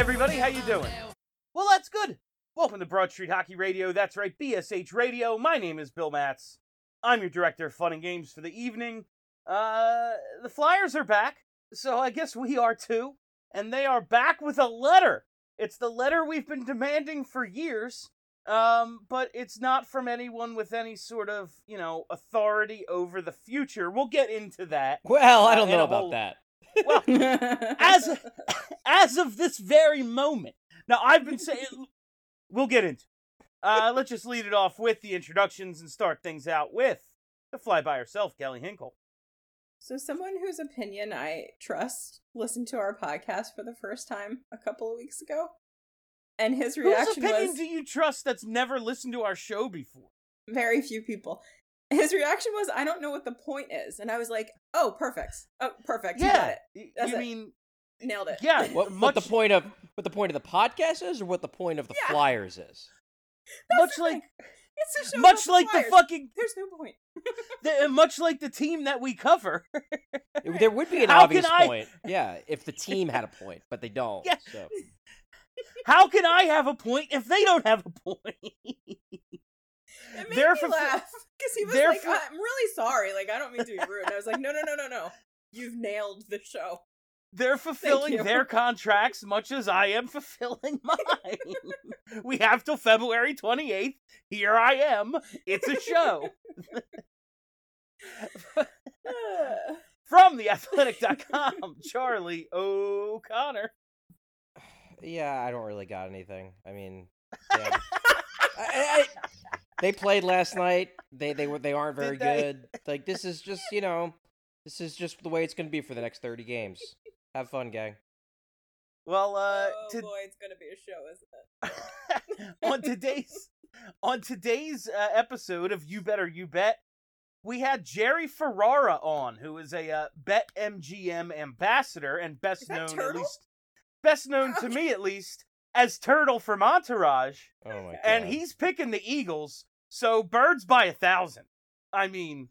everybody, how you doing? Well, that's good. Welcome to Broad Street Hockey Radio. That's right, BSH Radio. My name is Bill Matz. I'm your director of fun and games for the evening. Uh, the Flyers are back, so I guess we are too. And they are back with a letter. It's the letter we've been demanding for years. Um, but it's not from anyone with any sort of, you know, authority over the future. We'll get into that. Well, I Uh, don't in know about whole- that. Well, as as of this very moment. Now I've been saying we'll get into. Uh, let's just lead it off with the introductions and start things out with the fly by herself, Kelly Hinkle. So, someone whose opinion I trust listened to our podcast for the first time a couple of weeks ago, and his Whose reaction opinion was do you trust that's never listened to our show before? very few people. His reaction was, "I don't know what the point is," and I was like, "Oh, perfect! Oh, perfect! You got yeah, it, That's you it. mean nailed it." yeah? What, much what the point of what the point of the podcast is, or what the point of the Yeah. Flyers is? That's much the like thing. it's a show much about like the fucking There's no point. the, much like the team that we cover. There would be an How obvious I- point, yeah, if the team had a point, but they don't. Yeah. So How can I have a point if they don't have a point? It made They're me fulfi- laugh because he was they're like, "I'm really sorry. Like, I don't mean to be rude." And I was like, "No, no, no, no, no. You've nailed the show." They're fulfilling their contracts much as I am fulfilling mine. we have till February 28th. Here I am. It's a show. From theathletic.com, Charlie O'Connor. yeah, I don't really got anything. I mean, yeah. I, I, they played last night. They they were they aren't very they? good. Like this is just you know, this is just the way it's going to be for the next thirty games. Have fun, gang. Well, uh, oh to- boy, it's gonna be a show, isn't it? on today's on today's uh, episode of You Better You Bet, we had Jerry Ferrara on, who is a uh, Bet MGM ambassador and best Is that known at least best known to me at least as Turtle from Entourage, Oh my god. and he's picking the Eagles. So birds by a thousand. I mean,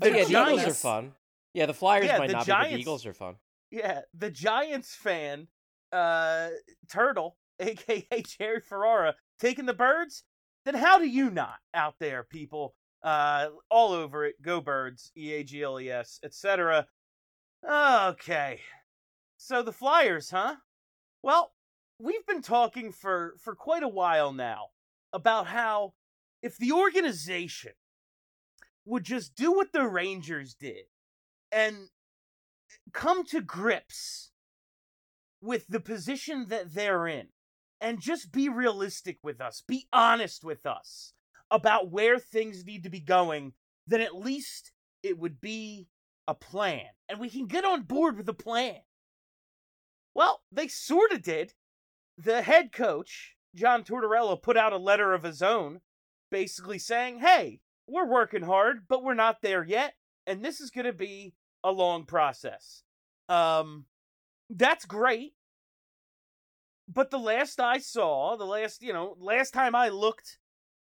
Oh, the Giants, the Eagles are fun. Yeah, the Flyers Yeah, might the not be, but the Eagles are fun. Yeah, the Giants fan, uh, Turtle, aka Jerry Ferrara, taking the birds. Then how do you not out there, people? Uh, all over it. Go birds, E A G L E S, etc. Okay, so the Flyers, huh? Well, we've been talking for for quite a while now about how if the organization would just do what the Rangers did and come to grips with the position that they're in and just be realistic with us, be honest with us about where things need to be going, then at least it would be a plan. And we can get on board with a plan. Well, they sort of did. The head coach, John Tortorella, put out a letter of his own, basically saying, hey, we're working hard, but we're not there yet. And this is going to be a long process. Um, that's great. But the last I saw, the last, you know, last time I looked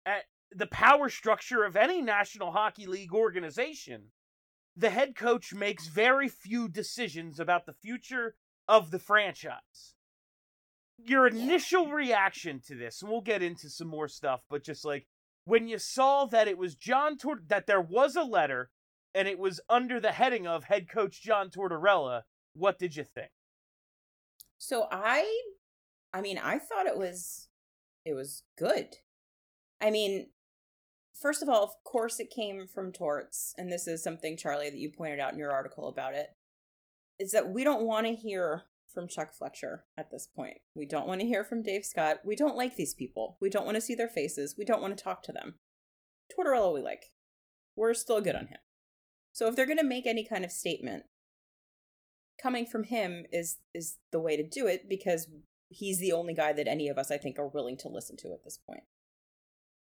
at the power structure of any National Hockey League organization, the head coach makes very few decisions about the future of the franchise. Your initial reaction to this, and we'll get into some more stuff, but just like when you saw that it was John Tort that there was a letter and it was under the heading of head coach John Tortorella, what did you think? So I I mean, I thought it was it was good. I mean, first of all, of course it came from torts, and this is something Charlie that you pointed out in your article about it. Is that we don't want to hear from Chuck Fletcher at this point. We don't want to hear from Dave Scott. We don't like these people. We don't want to see their faces. We don't want to talk to them. Tortorella, we like. We're still good on him. So if they're going to make any kind of statement, coming from him is is the way to do it because he's the only guy that any of us I think are willing to listen to at this point.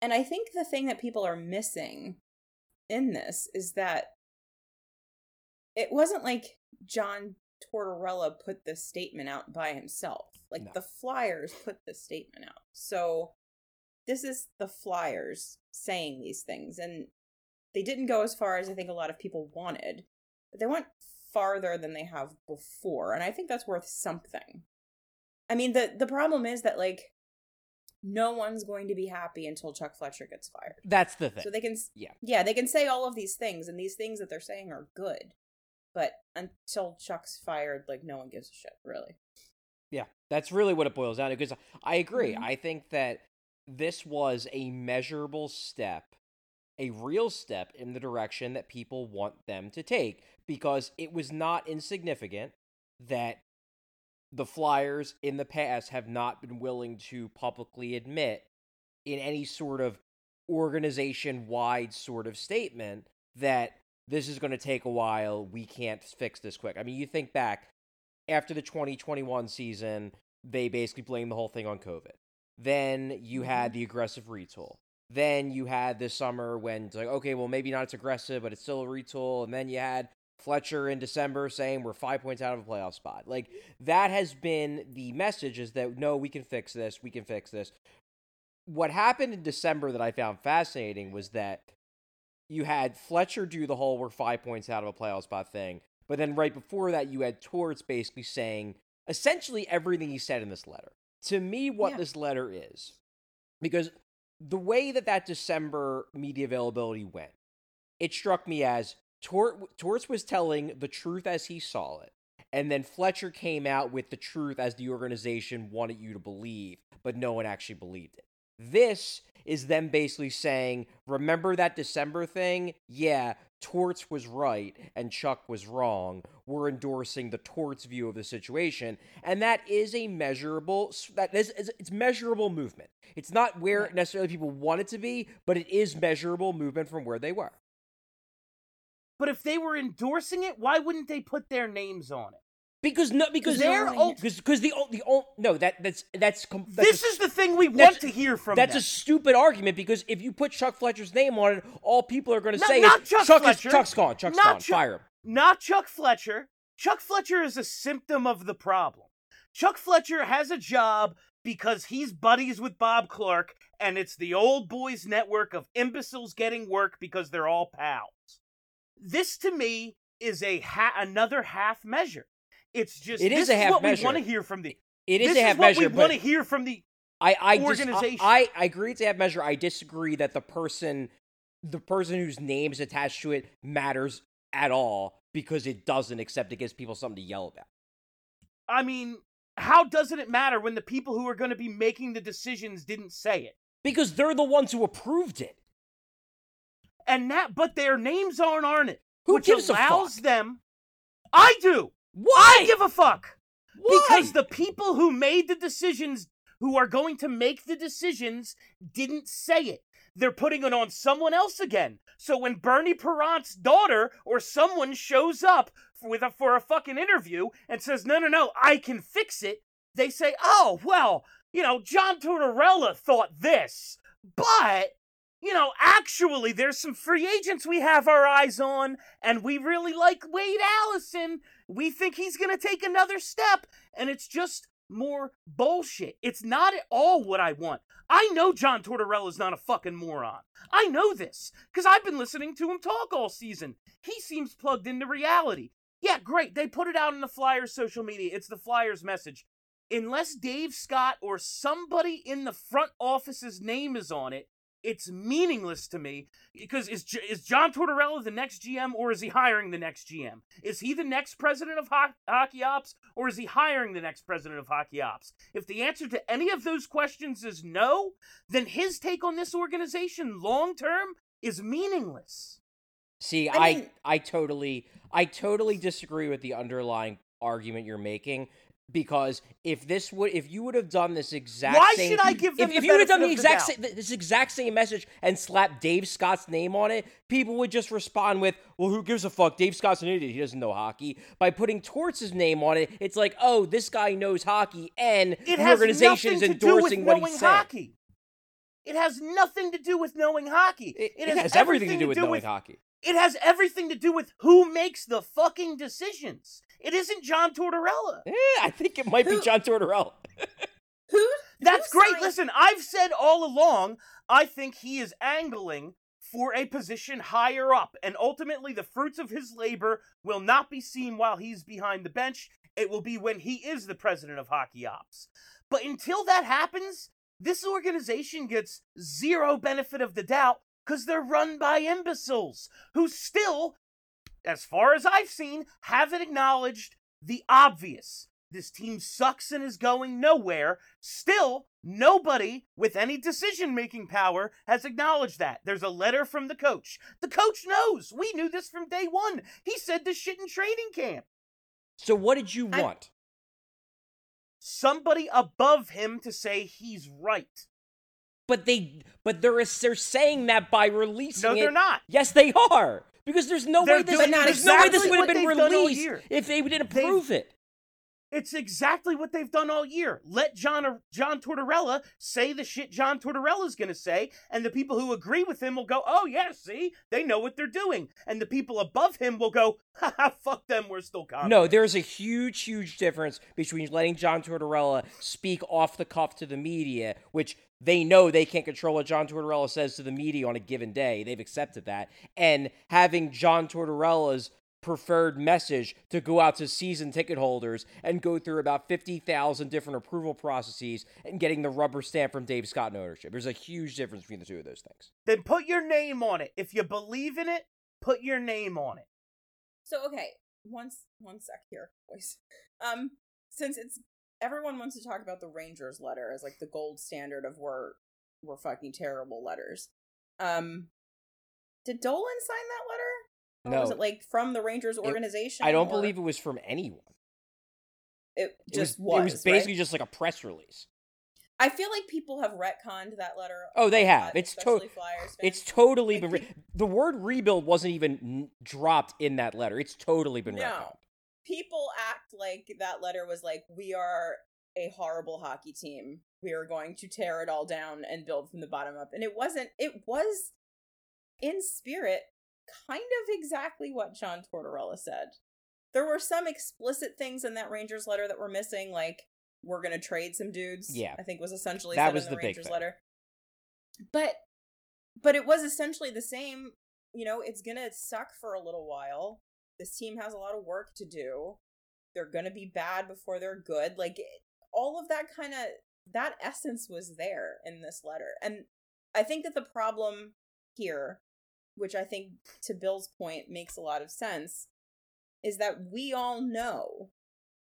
And I think the thing that people are missing in this is that it wasn't like John Tortorella put this statement out by himself. Like No. the Flyers put this statement out. So this is the Flyers saying these things and they didn't go as far as I think a lot of people wanted, but they went farther than they have before, and I think that's worth something. I mean, the the problem is that like no one's going to be happy until Chuck Fletcher gets fired. That's the thing. So they can Yeah. Yeah, they can say all of these things and these things that they're saying are good. But until Chuck's fired, like no one gives a shit, really. Yeah, that's really what it boils down to. Because I agree. Mhm. I think that this was a measurable step, a real step in the direction that people want them to take. Because it was not insignificant that the Flyers in the past have not been willing to publicly admit in any sort of organization wide sort of statement that this is going to take a while. We can't fix this quick. I mean, you think back after the 2021 season, they basically blamed the whole thing on COVID. Then you had mm-hmm. the aggressive retool. Then you had this summer when it's like, okay, well, maybe not it's aggressive, but it's still a retool. And then you had Fletcher in December saying we're five points out of a playoff spot. Like that has been the message is that no, we can fix this, we can fix this. What happened in December that I found fascinating was that you had Fletcher do the whole we're five points out of a playoff spot thing, but then right before that you had Torts basically saying essentially everything he said in this letter. To me, what Yeah. this letter is, because the way that that December media availability went, it struck me as Tort, Torts was telling the truth as he saw it. And then Fletcher came out with the truth as the organization wanted you to believe, but no one actually believed it. This is them basically saying, remember that December thing? Yeah, Torts was right and Chuck was wrong. We're endorsing the Torts view of the situation, and that is a measurable that is is- it's measurable movement. It's not where necessarily people want it to be, but it is measurable movement from where they were. But if they were endorsing it, why wouldn't they put their names on it? Because no, because They're because because the the no that that's that's com- that's this a is the thing we want to hear from That's them. a stupid argument because if you put Chuck Fletcher's name on it, all people are going to No, say not is Chuck Chuck Fletcher. is Chuck's gone. Chuck's Not gone. Chuck- Fire him. Not Chuck Fletcher. Chuck Fletcher is a symptom of the problem. Chuck Fletcher has a job because he's buddies with Bob Clarke, and it's the old boys network of imbeciles getting work because they're all pals. This to me is a ha- another half measure. It's just It is this a half what measure. we want to hear from the. It is a half is what measure, we want to hear from the. I I, dis- I I agree it's a half measure. I disagree that the person the person whose name is attached to it matters at all because it doesn't, except it gives people something to yell about. I mean, how doesn't it matter when the people who are going to be making the decisions didn't say it? Because they're the ones who approved it. and that but their names aren't on it Who which gives a allows fuck? them i do Why? i give a fuck Why? because the people who made the decisions who are going to make the decisions didn't say it they're putting it on someone else again so when Bernie Parent's daughter or someone shows up with a, for a fucking interview and says no no no i can fix it they say oh well you know john tortorella thought this but you know, actually, there's some free agents we have our eyes on, and we really like Wade Allison. We think he's going to take another step, and it's just more bullshit. It's not at all what I want. I know John Tortorella's not a fucking moron. I know this, because I've been listening to him talk all season. He seems plugged into reality. Yeah, great. They put it out in the Flyers social media. It's the Flyers message. Unless Dave Scott or somebody in the front office's name is on it, it's meaningless to me because is is John Tortorella the next GM or is he hiring the next GM? Is he the next president of ho- hockey ops or is he hiring the next president of hockey ops? If the answer to any of those questions is no, then his take on this organization long term is meaningless. See, I I, I totally I totally disagree with the underlying argument you're making because if this would if you would have done this exact Why same should I give them if, the if you would have done the of the exact sa- this exact same message and slapped Dave Scott's name on it, people would just respond with, "Well, who gives a fuck? Dave Scott's an idiot. He doesn't know hockey." By putting Torts' name on it, it's like, "Oh, this guy knows hockey and It the has organization is nothing to do with endorsing what saying." hockey. It has nothing to do with knowing hockey. It, it has everything to do with knowing hockey. It has everything to do with who makes the fucking decisions. It isn't John Tortorella. Eh, I think it might be John Tortorella. Who? That's who great. signed- Listen, I've said all along, I think he is angling for a position higher up, and ultimately the fruits of his labor will not be seen while he's behind the bench. It will be when he is the president of hockey ops. But until that happens, this organization gets zero benefit of the doubt because they're run by imbeciles who still, as far as I've seen, haven't acknowledged the obvious. This team sucks and is going nowhere. Still, nobody with any decision making power has acknowledged that. There's a letter from the coach. The coach knows. We knew this from day one. He said this shit in training camp. So what did you I- want? Somebody above him to say he's right. But they but they're they're saying that by releasing No, it. they're not. Yes, they are. Because there's no They're way this, doing there's no way this would have been they've done all released if they didn't They've- approve it. It's exactly what they've done all year. Let John uh, John Tortorella say the shit John Tortorella's going to say, and the people who agree with him will go, "Oh yeah, see, they know what they're doing," and the people above him will go, "Ha fuck them, we're still confident." No, there's a huge, huge difference between letting John Tortorella speak off the cuff to the media, which they know they can't control what John Tortorella says to the media on a given day. They've accepted that. And having John Tortorella's preferred message to go out to season ticket holders and go through about 50,000 different approval processes and getting the rubber stamp from Dave Scott and ownership. There's a huge difference between the two of those things. Then put your name on it. If you believe in it, put your name on it. So okay, one s- one sec here, boys. Um, since it's everyone wants to talk about the Rangers letter as like the gold standard of we're we're fucking terrible letters. Um, did Dolan sign that letter? Or No. was it like from the Rangers organization? I don't or believe it was from anyone. it It just was, was. it was basically right? just like a press release. I feel like people have retconned that letter. Oh, they have. lot, It's to- Flyers. It's totally Like, been re- the word rebuild wasn't even n- dropped in that letter. It's totally been No. retconned. People act like that letter was like we are a horrible hockey team. We are going to tear it all down and build from the bottom up. And it wasn't it was in spirit kind of exactly what john tortorella said. There were some explicit things in that rangers letter that were missing like we're gonna trade some dudes Yeah. i think was essentially That was the, the rangers letter. But but it was essentially the same you know it's gonna suck for a little while this team has a lot of work to do. They're gonna be bad before they're good. Like all of that kind of that essence was there in this letter. And i think that the problem here which i think to bill's point makes a lot of sense is that we all know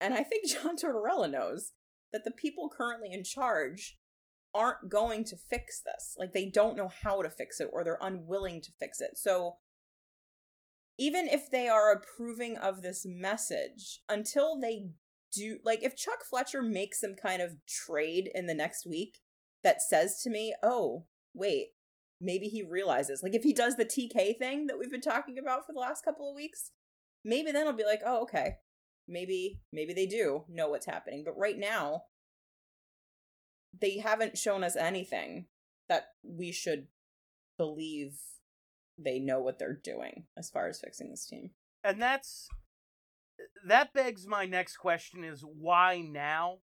and i think john tortorella knows that the people currently in charge aren't going to fix this. Like they don't know how to fix it or they're unwilling to fix it. So even if they are approving of this message until they do like if chuck fletcher makes some kind of trade in the next week that says to me oh wait maybe he realizes like if he does the tk thing that we've been talking about for the last couple of weeks maybe then i'll be like oh okay. Maybe maybe they do know what's happening. But right now they haven't shown us anything that we should believe they know what they're doing as far as fixing this team. and that's that begs my next question is why now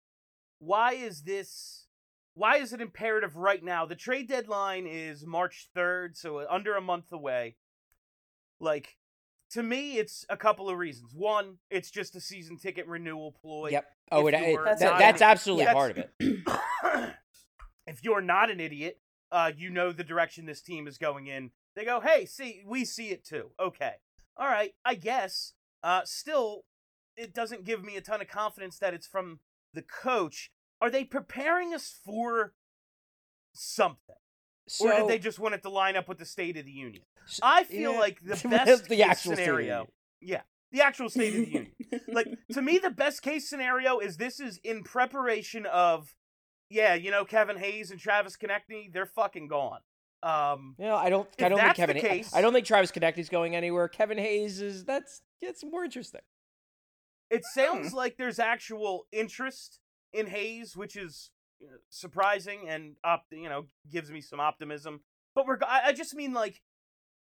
why is this why is it imperative right now the trade deadline is march 3rd so under a month away like to me it's a couple of reasons one it's just a season ticket renewal ploy Yep. Oh, it, it- were that- that's absolutely part of it. if you're not an idiot, uh, you know the direction this team is going in. They go, hey, see, we see it too. Okay, all right, I guess. Uh, still, it doesn't give me a ton of confidence that it's from the coach. Are they preparing us for something, So, or did they just want it to line up with the State of the Union? I feel yeah, like the best the case actual State of the scenario. Yeah. the actual State of the Union. Like to me, the best case scenario is this is in preparation of, yeah, you know, Kevin Hayes and Travis Konecny, they're fucking gone. Um, You know, I don't. I don't think that's the Kevin. Case- I don't think Travis Konecny's going anywhere. Kevin Hayes is. That's. It's more interesting. It sounds like there's actual interest in Hayes, which is surprising and up, you know, gives me some optimism. But we're, I I just mean like,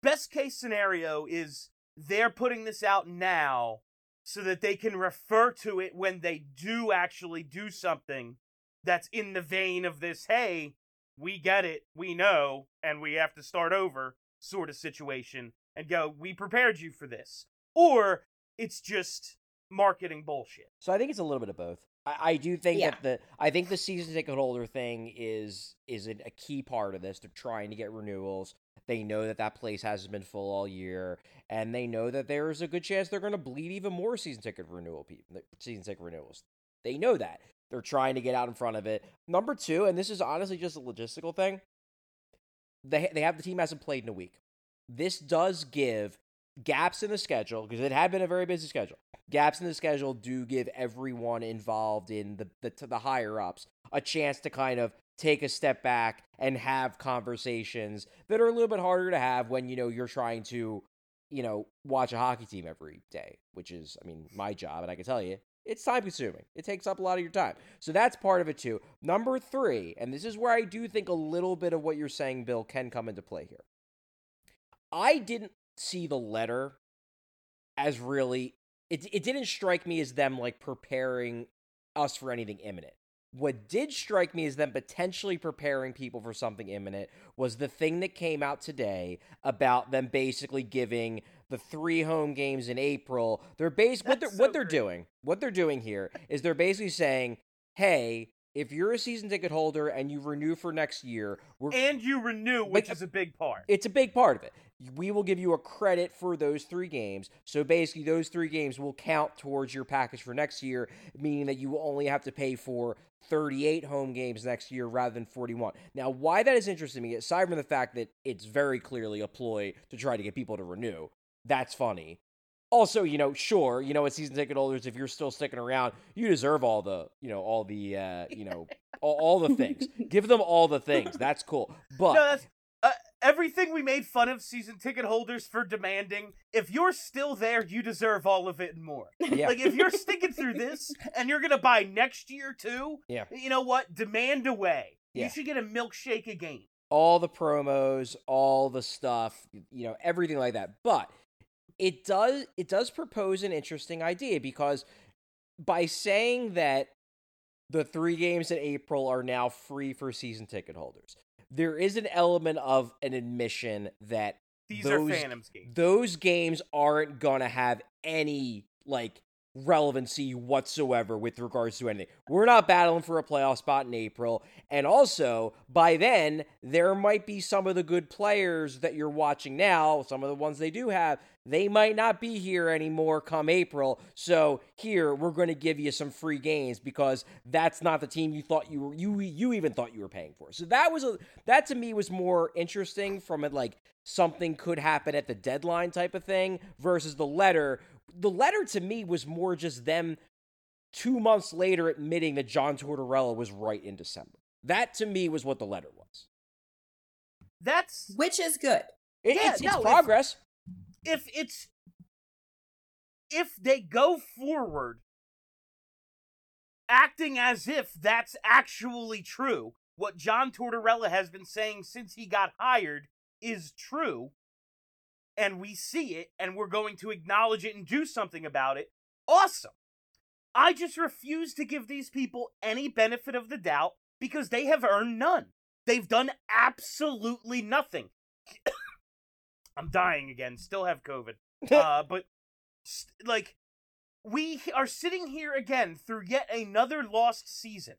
best case scenario is they're putting this out now so that they can refer to it when they do actually do something that's in the vein of this. Hey, we get it, we know, and we have to start over sort of situation, and go, we prepared you for this, or it's just marketing bullshit. So I think it's a little bit of both. I, I do think Yeah. that the I think the season ticket holder thing is is a, a key part of this. They're trying to get renewals. They know that that place hasn't been full all year, and they know that there is a good chance they're going to bleed even more season ticket renewal people, season ticket renewals. They know that. They're trying to get out in front of it. Number two, and this is honestly just a logistical thing. They they have the team hasn't played in a week. This does give gaps in the schedule because it had been a very busy schedule gaps in the schedule do give everyone involved in the the, the higher ups a chance to kind of take a step back and have conversations that are a little bit harder to have when you know you're trying to you know watch a hockey team every day which is i mean my job and i can tell you it's time consuming. It takes up a lot of your time. So that's part of it too. Number three and this is where i do think a little bit of what you're saying bill can come into play here. I didn't see the letter as really it it didn't strike me as them like preparing us for anything imminent. What did strike me as them potentially preparing people for something imminent was the thing that came out today about them basically giving the three home games in April. They're base what they're That's what they're doing. What they're doing here is they're basically saying, "Hey, if you're a season ticket holder and you renew for next year, we're And you renew, which is a big part. it's a big part of it. We will give you a credit for those three games. So basically, those three games will count towards your package for next year, meaning that you will only have to pay for 38 home games next year rather than 41. Now, why that is interesting to me, aside from the fact that it's very clearly a ploy to try to get people to renew, that's funny. Also, you know, sure, you know, as season ticket holders, if you're still sticking around, you deserve all the, you know, all the, uh, you know, all, all the things. Give them all the things. That's cool. But no, that's everything we made fun of season ticket holders for demanding. If you're still there, you deserve all of it and more. yeah. Like if you're sticking through this and you're gonna buy next year too, Yeah. you know what? Demand away. Yeah. You should get a milkshake a game. all the promos, all the stuff, you know, everything like that. But it does it does propose an interesting idea because by saying that the three games in April are now free for season ticket holders, there is an element of an admission that These those, are Phantoms games. Those games aren't gonna have any like relevancy whatsoever with regards to anything. We're not battling for a playoff spot in April, and also by then there might be some of the good players that you're watching now, some of the ones they do have, they might not be here anymore come April. So here we're going to give you some free games because that's not the team you thought you were you you even thought you were paying for. So that was a that to me was more interesting from it like something could happen at the deadline type of thing versus the letter. The letter to me was more just them two months later admitting that John Tortorella was right in December. That to me was what the letter was. That's Which is good. It- Yeah, it's, no, it's if- progress. if it's if they go forward acting as if that's actually true what john tortorella has been saying since he got hired is true and we see it and we're going to acknowledge it and do something about it awesome. I just refuse to give these people any benefit of the doubt because they have earned none. They've done absolutely nothing. I'm dying again still have covid. Uh, but st- like we are sitting here again through yet another lost season,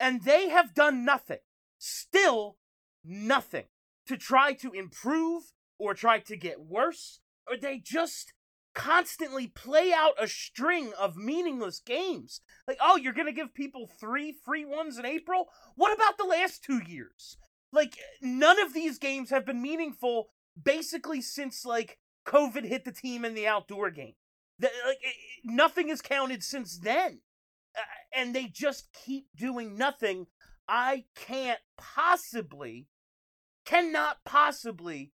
and they have done nothing, still nothing, to try to improve or try to get worse, or they just constantly play out a string of meaningless games. Like, oh, you're gonna give people three free ones in April? What about the last two years? Like, none of these games have been meaningful basically since like COVID hit the team in the outdoor game. The, like it, nothing is counted since then, uh, and they just keep doing nothing. I can't possibly, cannot possibly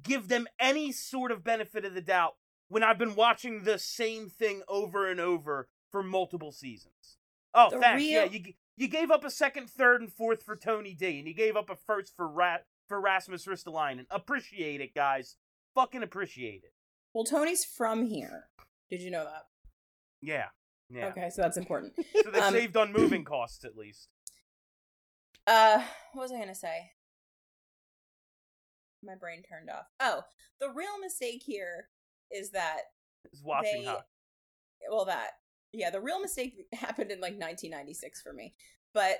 give them any sort of benefit of the doubt when I've been watching the same thing over and over for multiple seasons. Oh, The thanks. Yeah, you you gave up a second, third, and fourth for Tony D, and you gave up a first for Rat for Rasmus Ristolainen. Appreciate it, guys. Fucking appreciate it. Well, Tony's from here. Did you know that? Yeah, yeah. Okay, so that's important. So they Um, saved on moving costs at least. Uh, what was I gonna say? My brain turned off. Oh, the real mistake here is that It's watching they, well, that yeah, the real mistake happened in like 1996 for me, but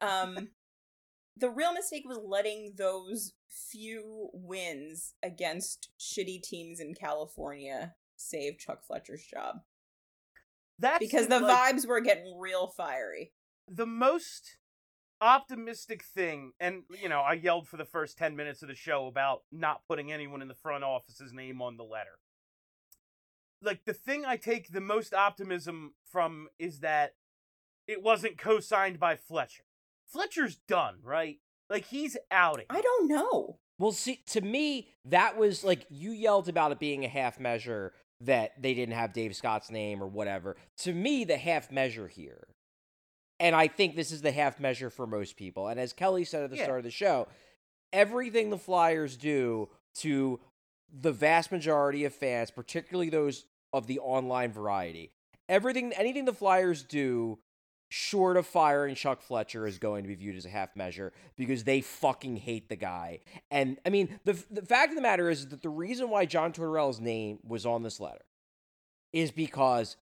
um, the real mistake was letting those few wins against shitty teams in California save Chuck Fletcher's job That's because the like, vibes were getting real fiery. the most optimistic thing, and you know, I yelled for the first ten minutes of the show about not putting anyone in the front office's name on the letter. Like the thing I take the most optimism from is that it wasn't co-signed by Fletcher. Fletcher's done, right? Like he's outing. I don't know. Well, see, to me, that was like you yelled about it being a half measure that they didn't have Dave Scott's name or whatever. To me, the half measure here, and I think this is the half measure for most people. And as Kelly said at the Yeah. start of the show, everything the Flyers do to the vast majority of fans, particularly those of the online variety, everything, anything the Flyers do short of firing Chuck Fletcher is going to be viewed as a half measure because they fucking hate the guy. And I mean, the the fact of the matter is that the reason why John Tortorella's name was on this letter is because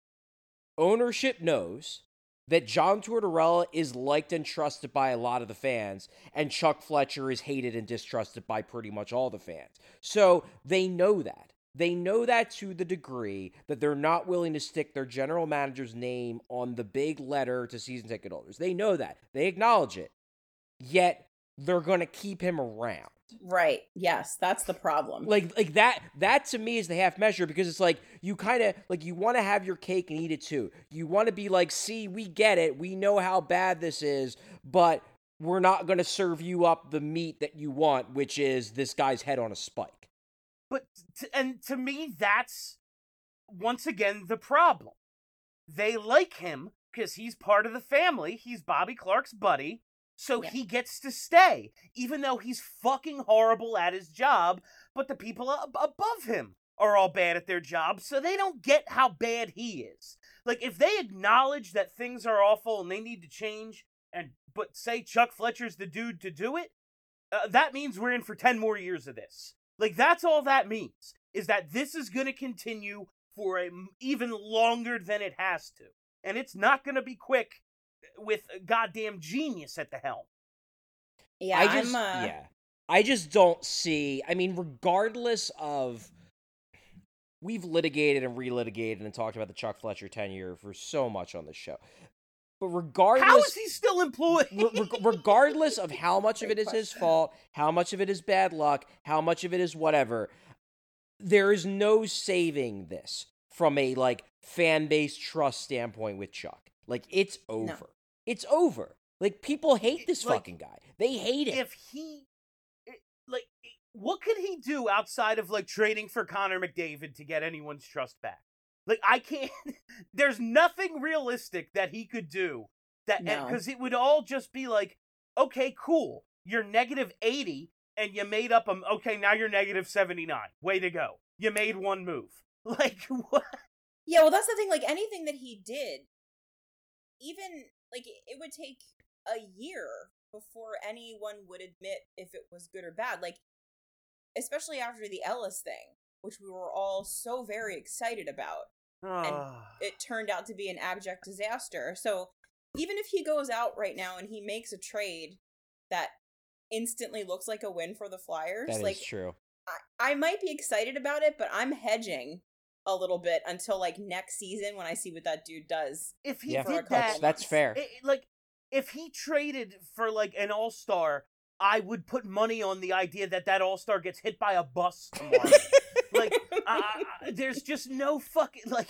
ownership knows that John Tortorella is liked and trusted by a lot of the fans, and Chuck Fletcher is hated and distrusted by pretty much all the fans. So they know that. They know that to the degree that they're not willing to stick their general manager's name on the big letter to season ticket holders. They know that. They acknowledge it. Yet they're going to keep him around. Right. Yes, that's the problem. Like like that that to me is the half measure because it's like you kind of like you want to have your cake and eat it too. You want to be like, "See, we get it. We know how bad this is, but we're not going to serve you up the meat that you want, which is this guy's head on a spike." But t- and to me, that's once again the problem. They like him because he's part of the family. He's Bobby Clarke's buddy, so Yeah. he gets to stay, even though he's fucking horrible at his job. But the people ab- above him are all bad at their job, so they don't get how bad he is. Like if they acknowledge that things are awful and they need to change, and but say Chuck Fletcher's the dude to do it, uh, that means we're in for 10 more years of this. Like that's all that means is that this is going to continue for a even longer than it has to. And it's not going to be quick with a goddamn genius at the helm. yeah, I just I'm, uh, yeah. I just don't see. I mean, regardless of we've litigated and relitigated and talked about the Chuck Fletcher tenure for so much on this show. But regardless How is he still employed? re- regardless of how much of it is his fault, how much of it is bad luck, how much of it is whatever, there is no saving this from a like fan base trust standpoint with Chuck. Like it's over. It's over. Like people hate this Like, fucking guy. They hate it. if he eh, like eh, what could he do outside of like trading for Connor McDavid to get anyone's trust back? Like I can't there's nothing realistic that he could do that eh, No. cuz it would all just be like okay, cool. You're negative 80 and you made up a okay, now you're negative 79. Way to go. You made one move. Like what? Yeah, well, that's the thing. Like anything that he did, even like it- would take a year before anyone would admit if it was good or bad. Like, especially after the Ellis thing, which we were all so very excited about, and ah. it turned out to be an abject disaster. So even if he goes out right now and he makes a trade that instantly looks like a win for the Flyers, That is like true. I, I might be excited about it, but I'm hedging a little bit until like next season when I see what that dude does. if he Yeah, for a did couple that That's, that's fair. it- it- like if he traded for like an all-star i would put money on the idea that that all-star gets hit by a bus tomorrow like I, I- there's just no fucking like.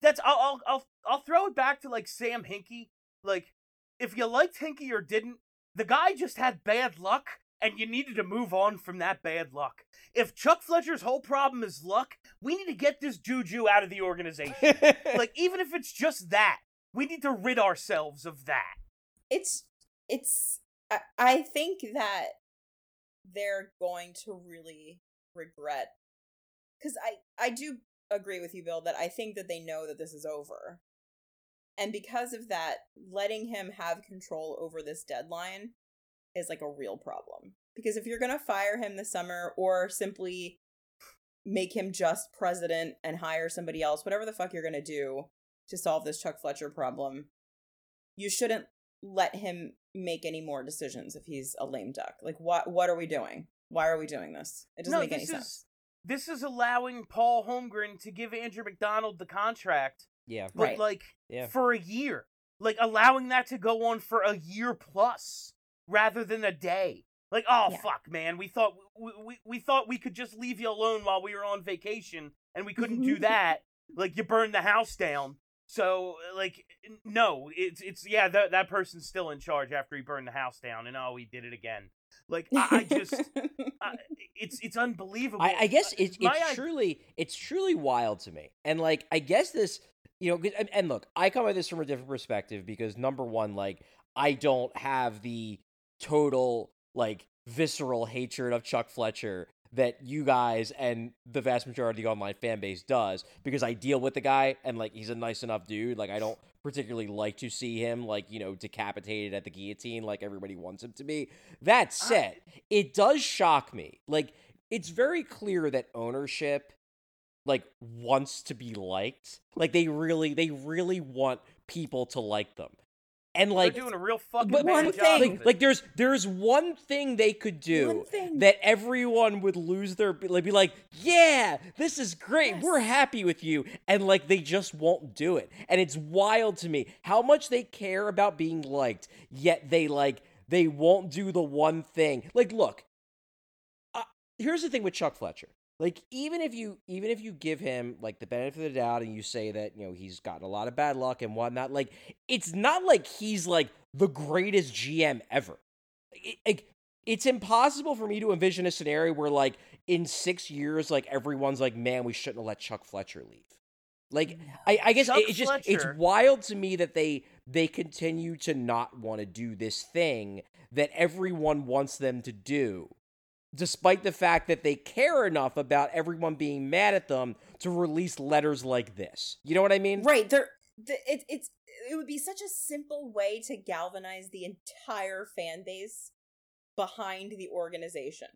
That's I'll, I'll I'll I'll throw it back to like Sam Hinkie. Like, if you liked Hinkie or didn't, the guy just had bad luck, and you needed to move on from that bad luck. If Chuck Fletcher's whole problem is luck, we need to get this juju out of the organization. like, even if it's just that, we need to rid ourselves of that. it's it's I, I think that they're going to really regret because i i do agree with you bill that i think that they know that this is over and because of that letting him have control over this deadline is like a real problem because if you're going to fire him this summer or simply make him just president and hire somebody else whatever the fuck you're going to do to solve this chuck fletcher problem you shouldn't let him make any more decisions if he's a lame duck. Like what what are we doing? Why are we doing this? It doesn't no, make any this sense. is this is allowing Paul Holmgren to give Andrew MacDonald the contract, yeah. but Right. like Yeah. for a year, like allowing that to go on for a year plus rather than a day. Like, oh Yeah. fuck, man, we thought we, we we thought we could just leave you alone while we were on vacation, and we couldn't do mm-hmm. that. Like, you burned the house down. So, like, no, it's it's yeah, that that person's still in charge after he burned the house down, and oh, he did it again. Like, I, I just, I, it's it's unbelievable. I, I guess uh, it's it's i- truly it's truly wild to me, and like I guess this, you know, and, and look, I come at this from a different perspective because number one, like I don't have the total like visceral hatred of Chuck Fletcher that you guys and the vast majority of the online fan base does because I deal with the guy and like he's a nice enough dude. Like I don't particularly like to see him like, you know, decapitated at the guillotine like everybody wants him to be. That uh, said, it does shock me. Like it's very clear that ownership like wants to be liked. Like they really they really want people to like them. And like they're doing a real fucking but one job. thing- of like, it. like there's there's one thing they could do that everyone would lose their like be like yeah this is great. We're happy with you. And like they just won't do it. And it's wild to me how much they care about being liked yet they like they won't do the one thing. Like look uh, here's the thing with Chuck Fletcher like even if you even if you give him like the benefit of the doubt and you say that you know he's gotten a lot of bad luck and whatnot like it's not like he's like the greatest gm ever. It, it- it's impossible for me to envision a scenario where like in six years like everyone's like man we shouldn't have let chuck fletcher leave. Like I, I guess it- it's just it's wild to me that they they continue to not want to do this thing that everyone wants them to do despite the fact that they care enough about everyone being mad at them to release letters like this. You know what I mean? right, there the, it, it's it would be such a simple way to galvanize the entire fan base behind the organization.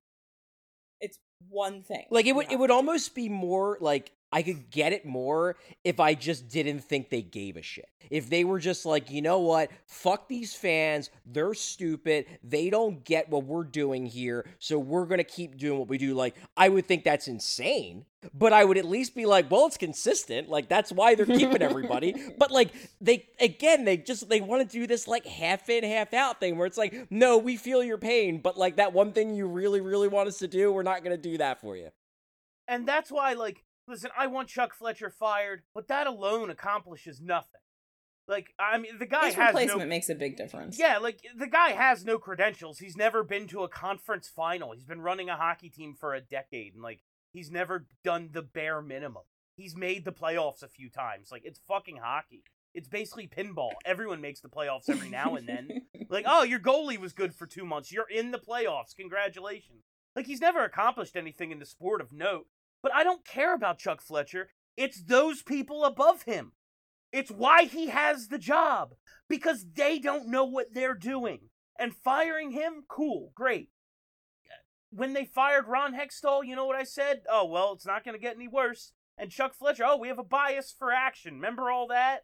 It's one thing. Like it would it would almost be more like I could get it more if I just didn't think they gave a shit. If they were just like, you know what, fuck these fans, they're stupid, they don't get what we're doing here, so we're gonna keep doing what we do. Like, I would think that's insane, but I would at least be like, well, it's consistent. Like, that's why they're keeping everybody. but like, they again, they just they want to do this like half in, half out thing where it's like, no, we feel your pain, but like that one thing you really, really want us to do, we're not gonna do that for you. And that's why, like, listen, I want Chuck Fletcher fired, but that alone accomplishes nothing. Like, I mean, the guy His has replacement no. makes a big difference. Yeah, like the guy has no credentials. He's never been to a conference final. He's been running a hockey team for a decade, and like he's never done the bare minimum. He's made the playoffs a few times. Like it's fucking hockey. It's basically pinball. Everyone makes the playoffs every now and then. Like, oh, your goalie was good for two months. You're in the playoffs. Congratulations. Like, he's never accomplished anything in the sport of note. But I don't care about Chuck Fletcher. It's those people above him. It's why he has the job. Because they don't know what they're doing. And firing him, cool, great. When they fired Ron Hextall, you know what I said? Oh, well, it's not going to get any worse. And Chuck Fletcher, oh, we have a bias for action. Remember all that?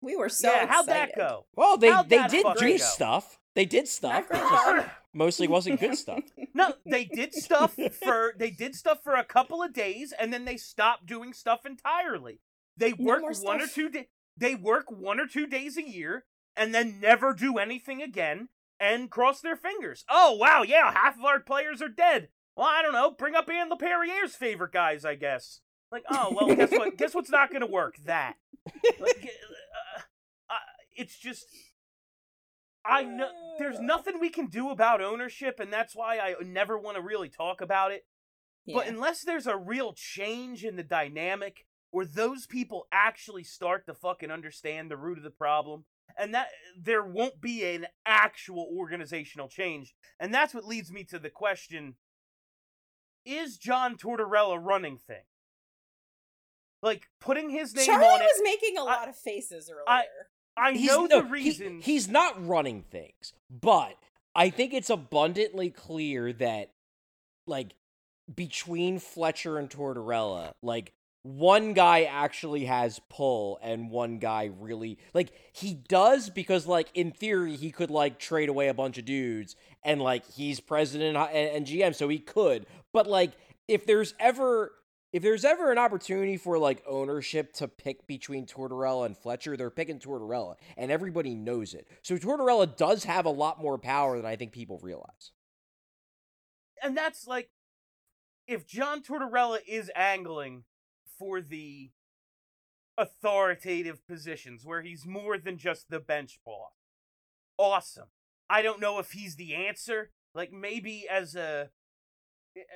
We were so yeah, how'd that go? Well, they How'd they did do go? stuff. They did stuff. Mostly wasn't good stuff. No, they did stuff for they did stuff for a couple of days and then they stopped doing stuff entirely. They work more one or two da- they work one or two days a year and then never do anything again and cross their fingers. Oh wow, yeah, half of our players are dead. Well, I don't know. Bring up Ian LaPerriere's favorite guys, I guess. Like, oh well, guess what? guess what's not going to work? That. Like, uh, uh, it's just. I know there's nothing we can do about ownership, and that's why I never want to really talk about it. But unless there's a real change in the dynamic, or those people actually start to fucking understand the root of the problem, and that there won't be an actual organizational change, and that's what leads me to the question: Is John Tortorella running thing? Like putting his name Charlie on it. was making a lot of faces earlier. I He's- know no, the he- reason. he's not running things, but I think it's abundantly clear that, like, between Fletcher and Tortorella, like, one guy actually has pull and one guy really like he does because like in theory he could like trade away a bunch of dudes and like he's president and, and GM so he could but like if there's ever if there's ever an opportunity for like ownership to pick between Tortorella and Fletcher, they're picking Tortorella, and everybody knows it. So Tortorella does have a lot more power than I think people realize. and that's like if John Tortorella is angling for the authoritative positions where he's more than just the bench boss. Awesome. I don't know if he's the answer, like maybe as a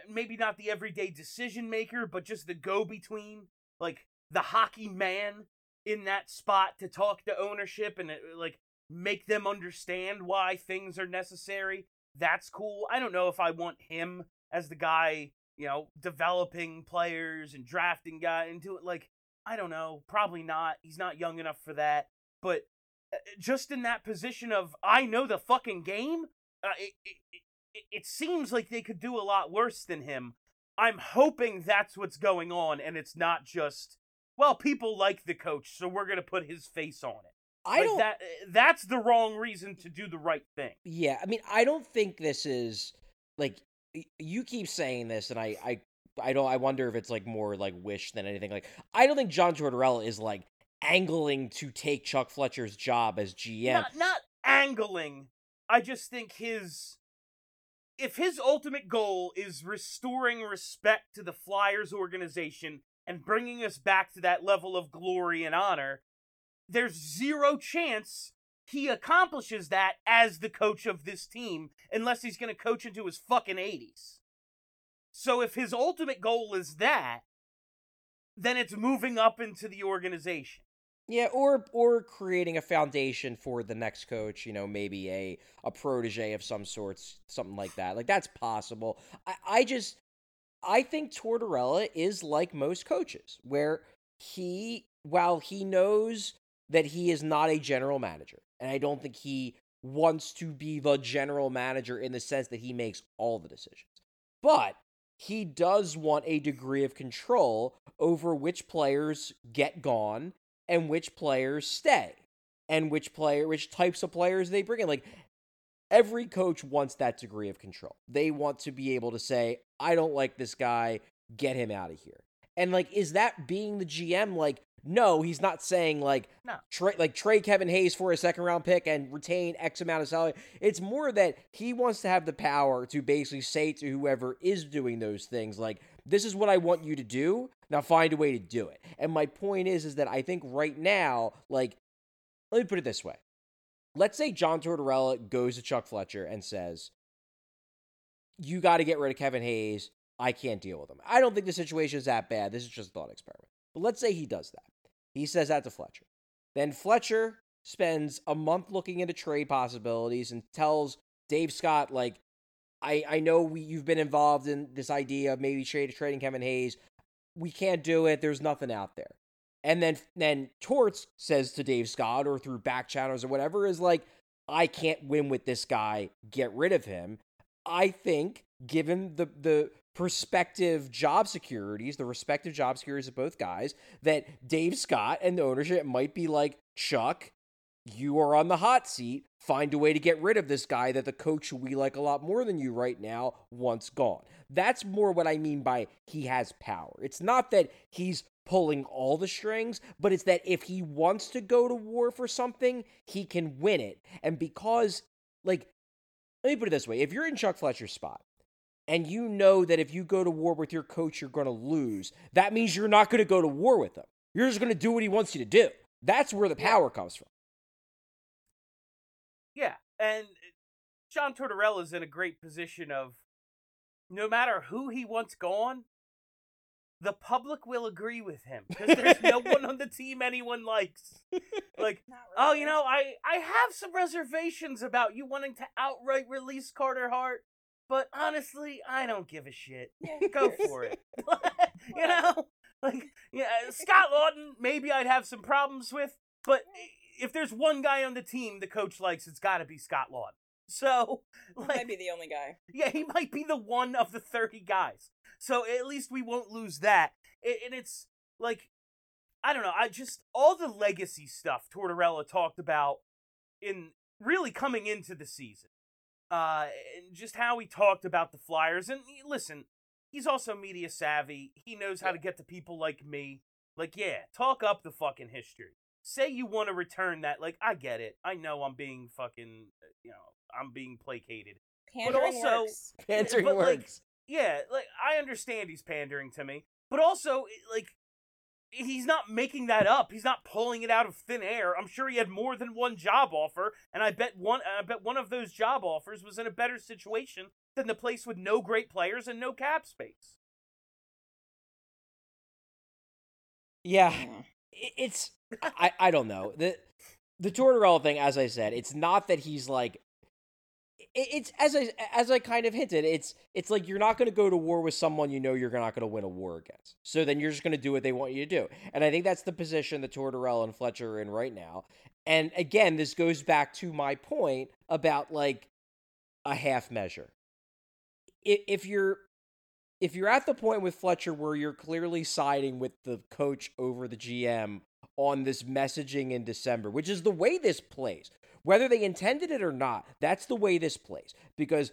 maybe not the everyday decision maker, but just the go between, like the hockey man in that spot to talk to ownership and uh, like make them understand why things are necessary. That's cool. I don't know if I want him as the guy, you know, developing players and drafting guy into it. Like, I don't know. Probably not. He's not young enough for that. But uh, just in that position of I know the fucking game, uh, it, it, it, seems like they could do a lot worse than him. I'm hoping that's what's going on, and it's not just well, people like the coach, so we're gonna put his face on it. I Like, don't. That eh, that's the wrong reason to do the right thing. Yeah, I mean, I don't think this is like you keep saying this, and I, I, I don't. I wonder if it's like more like wish than anything. Like, I don't think John Tortorella is like angling to take Chuck Fletcher's job as GM. Not not angling. I just think his if his ultimate goal is restoring respect to the Flyers organization and bringing us back to that level of glory and honor, there's zero chance he accomplishes that as the coach of this team unless he's going to coach into his fucking 80s. So if his ultimate goal is that, then it's moving up into the organization. Yeah, or or creating a foundation for the next coach. You know, maybe a a protege of some sorts, something like that. Like that's possible. I, I just I think Tortorella is like most coaches, where he while he knows that he is not a general manager, and I don't think he wants to be the general manager in the sense that he makes all the decisions, but he does want a degree of control over which players get gone and which players stay and which player which types of players they bring in like every coach wants that degree of control. They want to be able to say i don't like this guy get him out of here. And like is that being the gm like no he's not saying like No. trade like trade kevin hayes for a second round pick and retain x amount of salary. It's more that he wants to have the power to basically say to whoever is doing those things like this is what i want you to do. Now find a way to do it. And my point is is that i think right now like let me put it this way. Let's say john tortorella goes to chuck fletcher and says you got to get rid of kevin hayes. I can't deal with him. I don't think the situation is that bad. This is just a thought experiment. But let's say he does that. He says that to fletcher. Then fletcher spends a month looking into trade possibilities and tells dave scott like I, I know we, you've been involved in this idea of maybe trade, trading Kevin Hayes. We can't do it. There's nothing out there. And then then Torts says to Dave Scott or through back channels or whatever is like, I can't win with this guy. Get rid of him. I think, given the the prospective job securities, the respective job securities of both guys, that Dave Scott and the ownership might be like, Chuck, you are on the hot seat. Find a way to get rid of this guy that the coach we like a lot more than you right now wants gone. That's more what I mean by he has power. It's not that he's pulling all the strings, but it's that if he wants to go to war for something, he can win it. And because, like, let me put it this way if you're in Chuck Fletcher's spot, and you know that if you go to war with your coach, you're going to lose, that means you're not going to go to war with him. You're just going to do what he wants you to do. That's where the power comes from. Yeah, and uh, John Tortorella's in a great position of no matter who he wants gone, the public will agree with him because there's no one on the team anyone likes. Like, oh, you know, I I have some reservations about you wanting to outright release Carter Hart, but honestly, I don't give a shit. Go for it. you know, like yeah, Scott Laughton, maybe I'd have some problems with, but if there's one guy on the team the coach likes, it's got to be Scott Laughton. So, Might like, be the only guy. yeah, he might be the one of the 30 guys. So at least we won't lose that. And it's like, I don't know, I just, all the legacy stuff Tortorella talked about in really coming into the season. Uh, and just how he talked about the Flyers. And listen, he's also media savvy. He knows how to get to people like me. Like, yeah, talk up the fucking history. Say you want to return that. Like, I get it. I know I'm being fucking, uh, you know, I'm being placated. Pandering also- works. Answering but, like, works. Yeah, like I understand he's pandering to me, but also like he's not making that up. He's not pulling it out of thin air. I'm sure he had more than one job offer, and I bet one I bet one of those job offers was in a better situation than the place with no great players and no cap space. Yeah, Yeah. it's I I don't know the the Tortorella thing. As I said, it's not that he's like it's as I as I kind of hinted. It's it's like you're not going to go to war with someone you know you're not going to win a war against. So then you're just going to do what they want you to do. And I think that's the position that Tortorella and Fletcher are in right now. And again, this goes back to my point about like a half measure. If you're if you're at the point with Fletcher where you're clearly siding with the coach over the GM on this messaging in December, which is the way this plays, whether they intended it or not, that's the way this plays. Because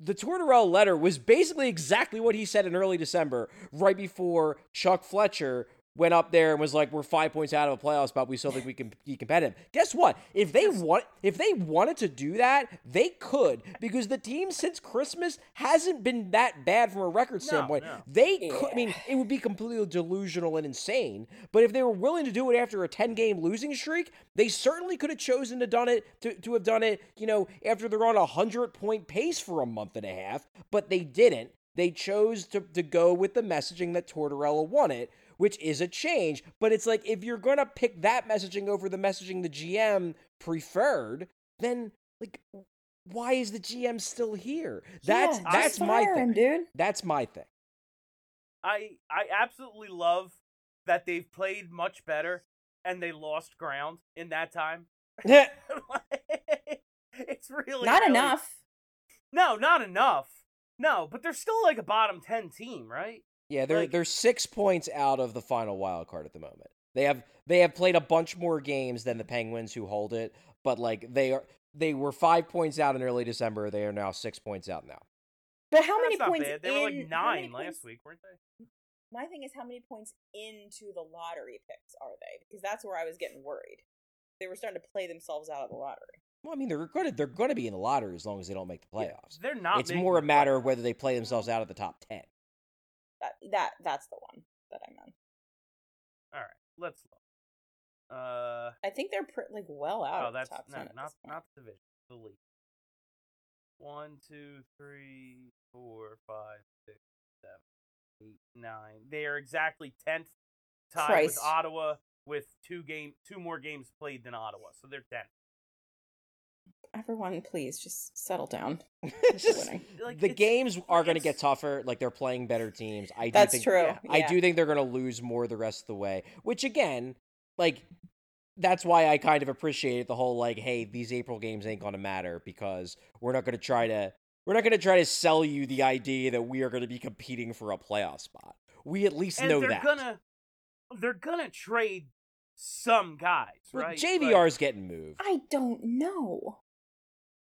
the Tortorella letter was basically exactly what he said in early December, right before Chuck Fletcher went up there and was like, "We're five points out of a playoff spot. We still think we can be competitive." Guess what? If they want, if they wanted to do that, they could because the team since Christmas hasn't been that bad from a record standpoint. no. They could. I mean, it would be completely delusional and insane. But if they were willing to do it after a ten game losing streak, they certainly could have chosen to done it to, to have done it. You know, after they're on a hundred point pace for a month and a half, but they didn't. They chose to, to go with the messaging that Tortorella wanted, which is a change. But it's like if you're gonna pick that messaging over the messaging the GM preferred, then like why is the GM still here? That's Yeah, that's my thing. him, dude. That's my thing. I I absolutely love that they've played much better and they lost ground in that time. it's really Not really- enough. No, not enough. No, but they're still like a bottom ten team, right? Yeah, they're Like- they're six points out of the final wild card at the moment. They have they have played a bunch more games than the Penguins who hold it, but like they are they were five points out in early December. They are now six points out now. But how many not points bad. They were like nine last points- week, weren't they? My thing is, how many points into the lottery picks are they? Because that's where I was getting worried. They were starting to play themselves out of the lottery. Well, I mean they're going to they're going to be in the lottery as long as they don't make the Yeah, playoffs. They're not. it's more a matter of whether they play themselves out of the top ten. That that that's the one that I meant. All right, let's look. Uh, I think they're pr- like well out oh, of the that's top no, not not the division. The league. One, two, three, four, five, six, seven, eight, nine. They are exactly tenth, tied Christ. with Ottawa, with two game, two more games played than Ottawa, so they're tenth. Everyone, please just settle down. Just- Like, the games are going to get tougher. Like they're playing better teams. I do That's think, true. yeah, I do think they're going to lose more the rest of the way. Which again, like that's why I kind of appreciate the whole like, hey, these April games ain't going to matter because we're not going to try to we're not going to try to sell you the idea that we are going to be competing for a playoff spot. We at least and know they're that. gonna, they're gonna trade some guys, Well, right? JVR's getting moved. I don't know.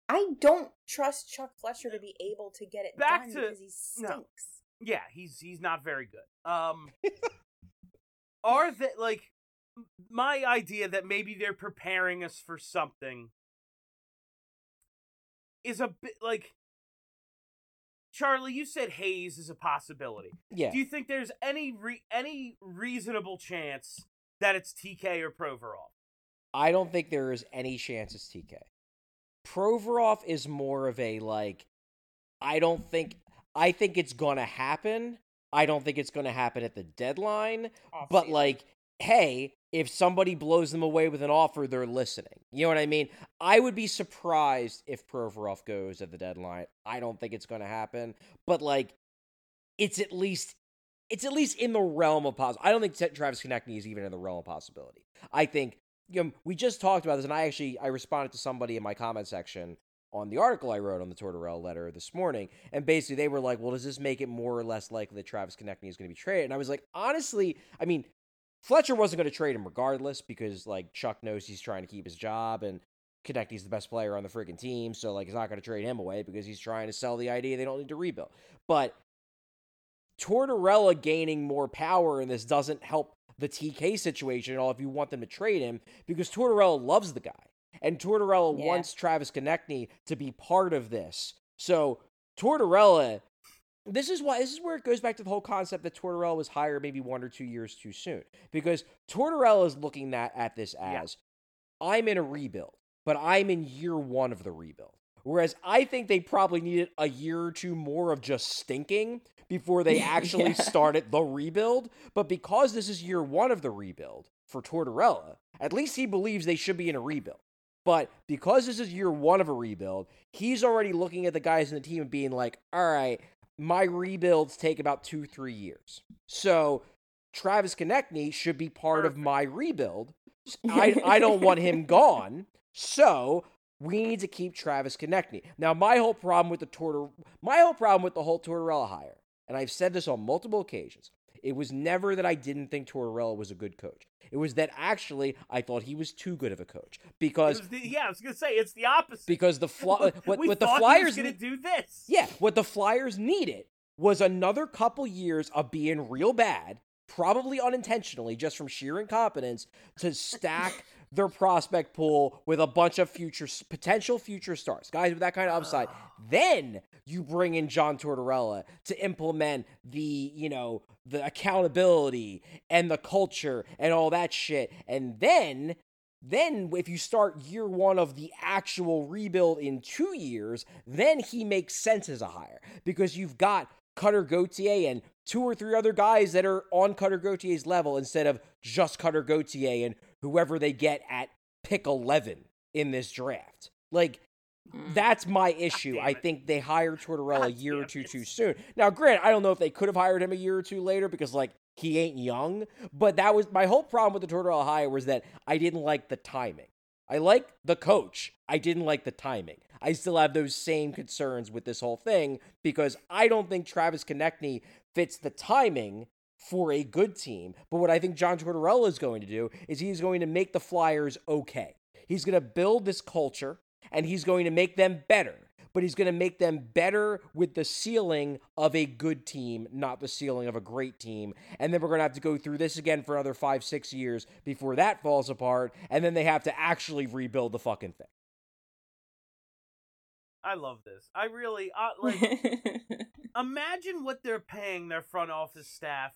I don't trust Chuck Fletcher to be able to get it Back done to- because he no. Yeah, he's he's not very good. Um are they like my idea that maybe they're preparing us for something is a bit like Charlie, you said Hayes is a possibility. Yeah. Do you think there's any re- any reasonable chance that it's TK or Provorov? I don't think there is any chance it's TK. Provorov is more of a like I don't think I think it's going to happen. I don't think it's going to happen at the deadline, but Off-season. like hey, if somebody blows them away with an offer, they're listening. You know what I mean? I would be surprised if Provorov goes at the deadline. I don't think it's going to happen, but like it's at least it's at least in the realm of possible. I don't think Travis Konecny is even in the realm of possibility. I think you know, we just talked about this, and I actually I responded to somebody in my comment section on the article I wrote on the Tortorella letter this morning, and basically they were like, "Well, does this make it more or less likely that Travis Konecny is going to be traded?" And I was like, honestly, I mean, Fletcher wasn't going to trade him regardless because like Chuck knows he's trying to keep his job and. Konecny's the best player on the freaking team, so like he's not going to trade him away because he's trying to sell the idea they don't need to rebuild. But Tortorella gaining more power in this doesn't help the TK situation at all if you want them to trade him because Tortorella loves the guy. And Tortorella Yeah. wants Travis Konecny to be part of this. So Tortorella, this is why this is where it goes back to the whole concept that Tortorella was hired maybe one or two years too soon. Because Tortorella is looking at, at this Yeah. as I'm in a rebuild, but I'm in year one of the rebuild. Whereas I think they probably needed a year or two more of just stinking before they actually Yeah. started the rebuild. But because this is year one of the rebuild for Tortorella, at least he believes they should be in a rebuild. But because this is year one of a rebuild, he's already looking at the guys in the team and being like, all right, my rebuilds take about two, three years. So Travis Konecny should be part of my rebuild. I, I don't want him gone. So we need to keep Travis Konecny. Now, my whole problem with the Tortor, my whole problem with the whole Tortorella hire, and I've said this on multiple occasions, it was never that I didn't think Tortorella was a good coach. It was that actually I thought he was too good of a coach because the- yeah, I was gonna say it's the opposite. because the fly, what, we what the Flyers he was gonna do this. yeah, what the Flyers needed was another couple years of being real bad, probably unintentionally, just from sheer incompetence, to stack their prospect pool with a bunch of future potential future stars, guys with that kind of upside. Ah. Then you bring in John Tortorella to implement the, you know, the accountability and the culture and all that shit. And then then if you start year one of the actual rebuild in two years, then he makes sense as a hire because you've got Cutter Gauthier and two or three other guys that are on Cutter Gauthier's level instead of just Cutter Gauthier and whoever they get at pick 11 in this draft. Like, that's my issue. I think they hired Tortorella a year or two too soon. Now, granted, I don't know if they could have hired him a year or two later because, like, he ain't young. But that was my whole problem with the Tortorella hire was that I didn't like the timing. I like the coach. I didn't like the timing. I still have those same concerns with this whole thing because I don't think Travis Konecny fits the timing for a good team. But what I think John Tortorella is going to do is he's going to make the Flyers okay. He's going to build this culture and he's going to make them better. But he's going to make them better with the ceiling of a good team, not the ceiling of a great team. And then we're going to have to go through this again for another five, six years before that falls apart. And then they have to actually rebuild the fucking thing. I love this. I really uh, like. imagine what they're paying their front office staff.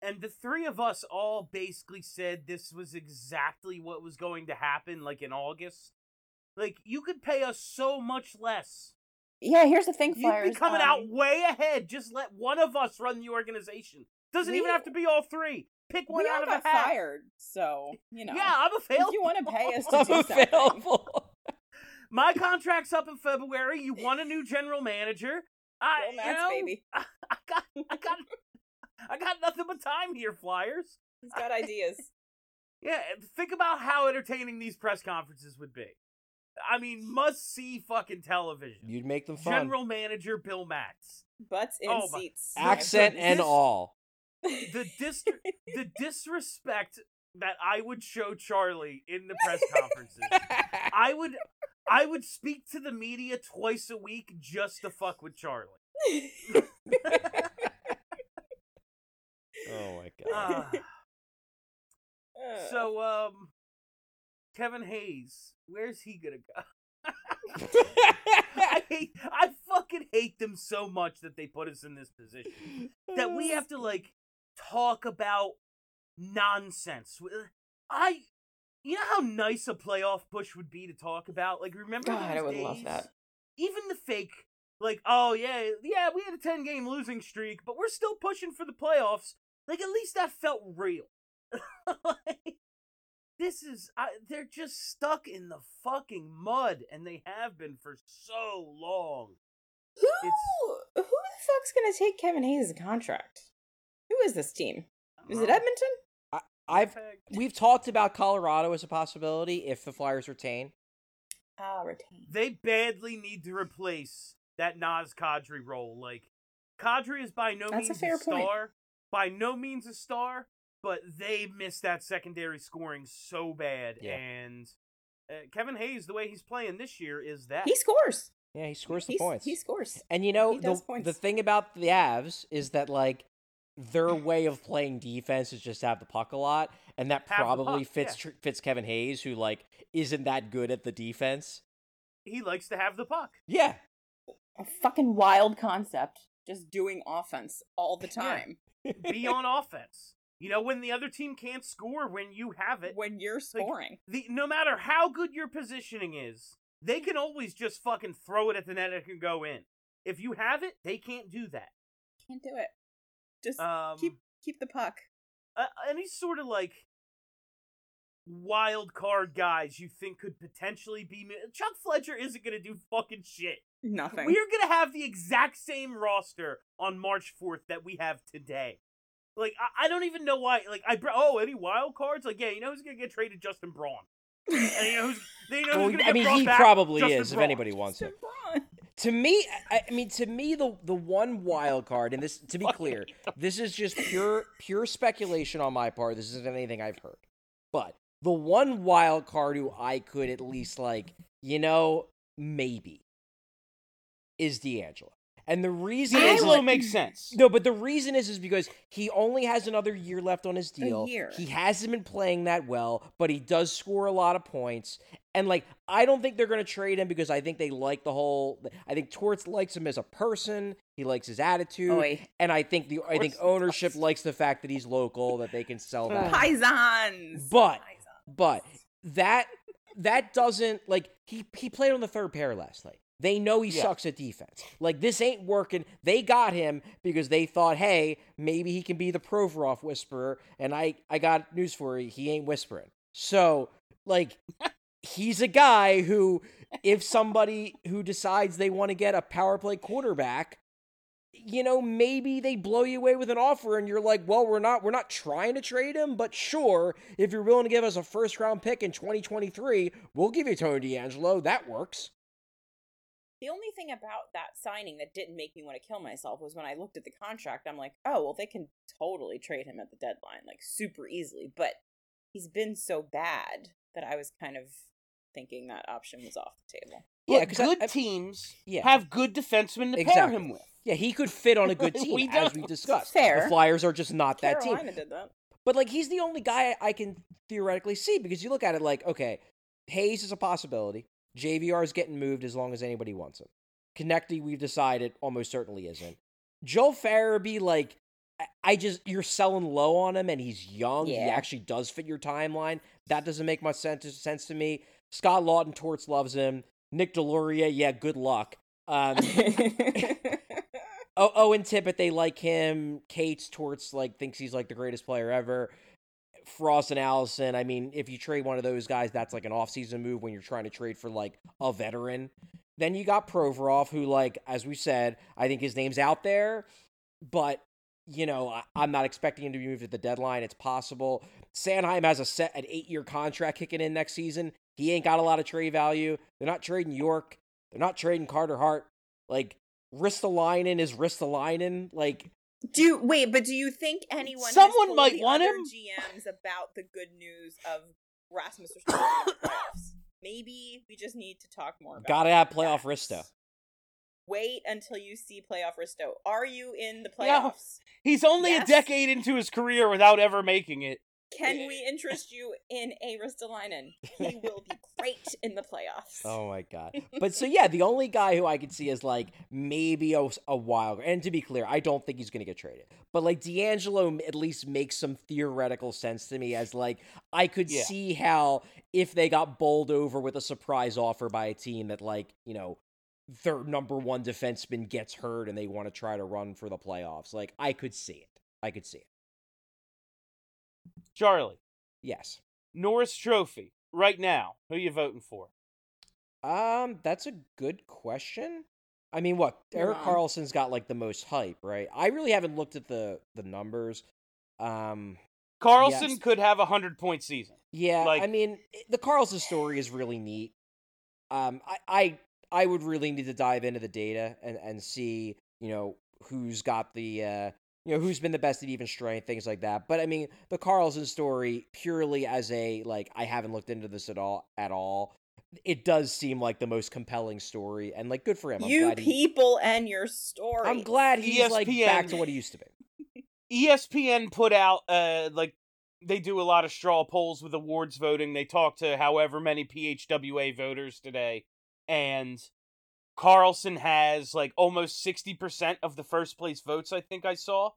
And the three of us all basically said this was exactly what was going to happen, like in August. Like, you could pay us so much less. yeah, here's the thing, You'd be coming um, out way ahead. Just let one of us run the organization. Doesn't even have to be all three. Pick one we out all of got a hat. fired, so you know. Yeah, I'm available. If you want to pay us to I'm do something, available. My contract's up in February. You want a new general manager? I, you know, baby. I, I got, I got, I got nothing but time here, Flyers. He's got ideas. Yeah, think about how entertaining these press conferences would be. I mean, must see fucking television. You'd make them fun. General manager Bill Matz. Butts in Oh, my- seats. Accent and This- all. The dis- the disrespect that I would show Charlie in the press conferences. I would I would speak to the media twice a week just to fuck with Charlie. Oh my god. Ah. so um Kevin Hayes, where's he gonna go? I hate, I fucking hate them so much that they put us in this position that we have to like talk about nonsense. I, you know how nice a playoff push would be to talk about. Like, remember God, I would love days? that. Even the fake, like, oh yeah, yeah, we had a ten game losing streak, but we're still pushing for the playoffs. Like, at least that felt real. like, this is, I, they're just stuck in the fucking mud, and they have been for so long. Who It's- who the fuck's gonna take Kevin Hayes' contract? Who is this team? Is it Edmonton? I've—we've talked about Colorado as a possibility if the Flyers retain. Ah, retain. They badly need to replace that Naz Kadri role. Like, Kadri is by no That's a fair point. star, by no means a star, but they missed that secondary scoring so bad. Yeah. And uh, Kevin Hayes, the way he's playing this year, is that He scores. Yeah, he scores the He's- points. He scores. And you know the points. the thing about the Avs is that like their way of playing defense is just to have the puck a lot, and that Have probably puck, fits tr fits Kevin Hayes, who like isn't that good at the defense. he likes to have the puck. Yeah, A fucking wild concept. Just doing offense all the time. Be on offense. You know, when the other team can't score, when you have it, When you're scoring. the no matter how good your positioning is, they can always just fucking throw it at the net and it can go in. If you have it, they can't do that. Can't do it. Just Um, keep keep the puck. uh, any sort of like wild card guys you think could potentially be Chuck Fletcher isn't gonna do fucking shit. Nothing. We're gonna have the exact same roster on March fourth that we have today. Like I, I don't even know why. Like I br- oh any wild cards? Like yeah, you know who's gonna get traded? Justin Braun. And you know who's you know Well, who's gonna I get mean he back? probably Justin is if anybody wants him. LeBron. To me, I, I mean, to me, the the one wild card, and this to be clear, this is just pure pure speculation on my part. This isn't anything I've heard, but the one wild card who I could at least like, you know, maybe is DeAngelo, and the reason is, DeAngelo is makes sense. no, but the reason is is because he only has another year left on his deal. year. He hasn't been playing that well, but he does score a lot of points. And like, I don't think they're going to trade him because I think they like the whole. I think Torts likes him as a person. He likes his attitude, oh, Oy. and I think the I think ownership does. likes the fact that he's local, that they can sell that. Paisans. But- Paisans. But that that doesn't like he he played on the third pair last night. They know he Yeah. sucks at defense. Like this ain't working. They got him because they thought, hey, maybe he can be the Provorov whisperer. And I I got news for you. He ain't whispering. So like he's a guy who if somebody who decides they want to get a power play quarterback you know maybe they blow you away with an offer and you're like well we're not we're not trying to trade him but sure if you're willing to give us a first round pick in 2023 we'll give you tony DeAngelo that works The only thing about that signing that didn't make me want to kill myself was when I looked at the contract. I'm like, oh, well, they can totally trade him at the deadline, like super easily. But he's been so bad that I was kind of thinking that option was off the table. Yeah, because good I- teams Yeah. have good defensemen to pair him with. yeah he could fit on a good team We as we discussed Fair. the flyers are just not that team did that. But like he's the only guy I can theoretically see because you look at it like, okay, Hayes is a possibility. JVR is getting moved as long as anybody wants him. Konecny, we've decided, almost certainly isn't. Joe Farabee, like, I- I just you're selling low on him, and he's young. He actually does fit your timeline. That doesn't make much sense sense to me. Scott Laughton Torts loves him. Nic Deslauriers, yeah, good luck. Um, Oh, Owen Tippett, they like him. Cates Torts like thinks he's like the greatest player ever. Frost and Allison. I mean, if you trade one of those guys, that's like an offseason move when you're trying to trade for like a veteran. Then you got Provorov, who, like, as we said, I think his name's out there, but you know, I, I'm not expecting him to be moved at the deadline. It's possible. Sanheim has a set an eight year contract kicking in next season. He ain't got a lot of trade value. They're not trading York. They're not trading Carter Hart. Like Ristolainen is Ristolainen. Like Do wait, but do you think anyone Someone might want him? GMs about the good news of Rasmus Ristolainen in the playoffs? Maybe we just need to talk more. gotta have playoff. Risto. Wait until you see playoff Risto. Are you in the playoffs? He's only Yes. a decade into his career without ever making it. Can we interest you in a Ristolainen? He will be great in the playoffs. Oh my god! But so yeah, the only guy who I could see is like maybe a, a while. And to be clear, I don't think he's going to get traded. But like DeAngelo at least makes some theoretical sense to me as like I could Yeah. see how if they got bowled over with a surprise offer by a team that like you know their number one defenseman gets hurt and they want to try to run for the playoffs. Like I could see it. I could see it. Charlie, Yes. Norris Trophy right now. Who you voting for? Um, that's a good question. I mean, what Erik wrong. Karlsson's got like the most hype, right? I really haven't looked at the the numbers. Um, Karlsson Yes. could have a hundred point season. yeah, like, I mean, the Karlsson story is really neat. Um, I I I would really need to dive into the data and and see, you know, who's got the uh you know who's been the best at even strength things like that but i mean the karlsson story purely as a like i haven't looked into this at all at all it does seem like the most compelling story and like good for him I'm you glad he- people and your story. I'm glad he's like back to what he used to be. ESPN put out uh like they do a lot of straw polls with awards voting. They talked to however many PHWA voters today, and Karlsson has like almost sixty percent of the first place votes. I think I saw,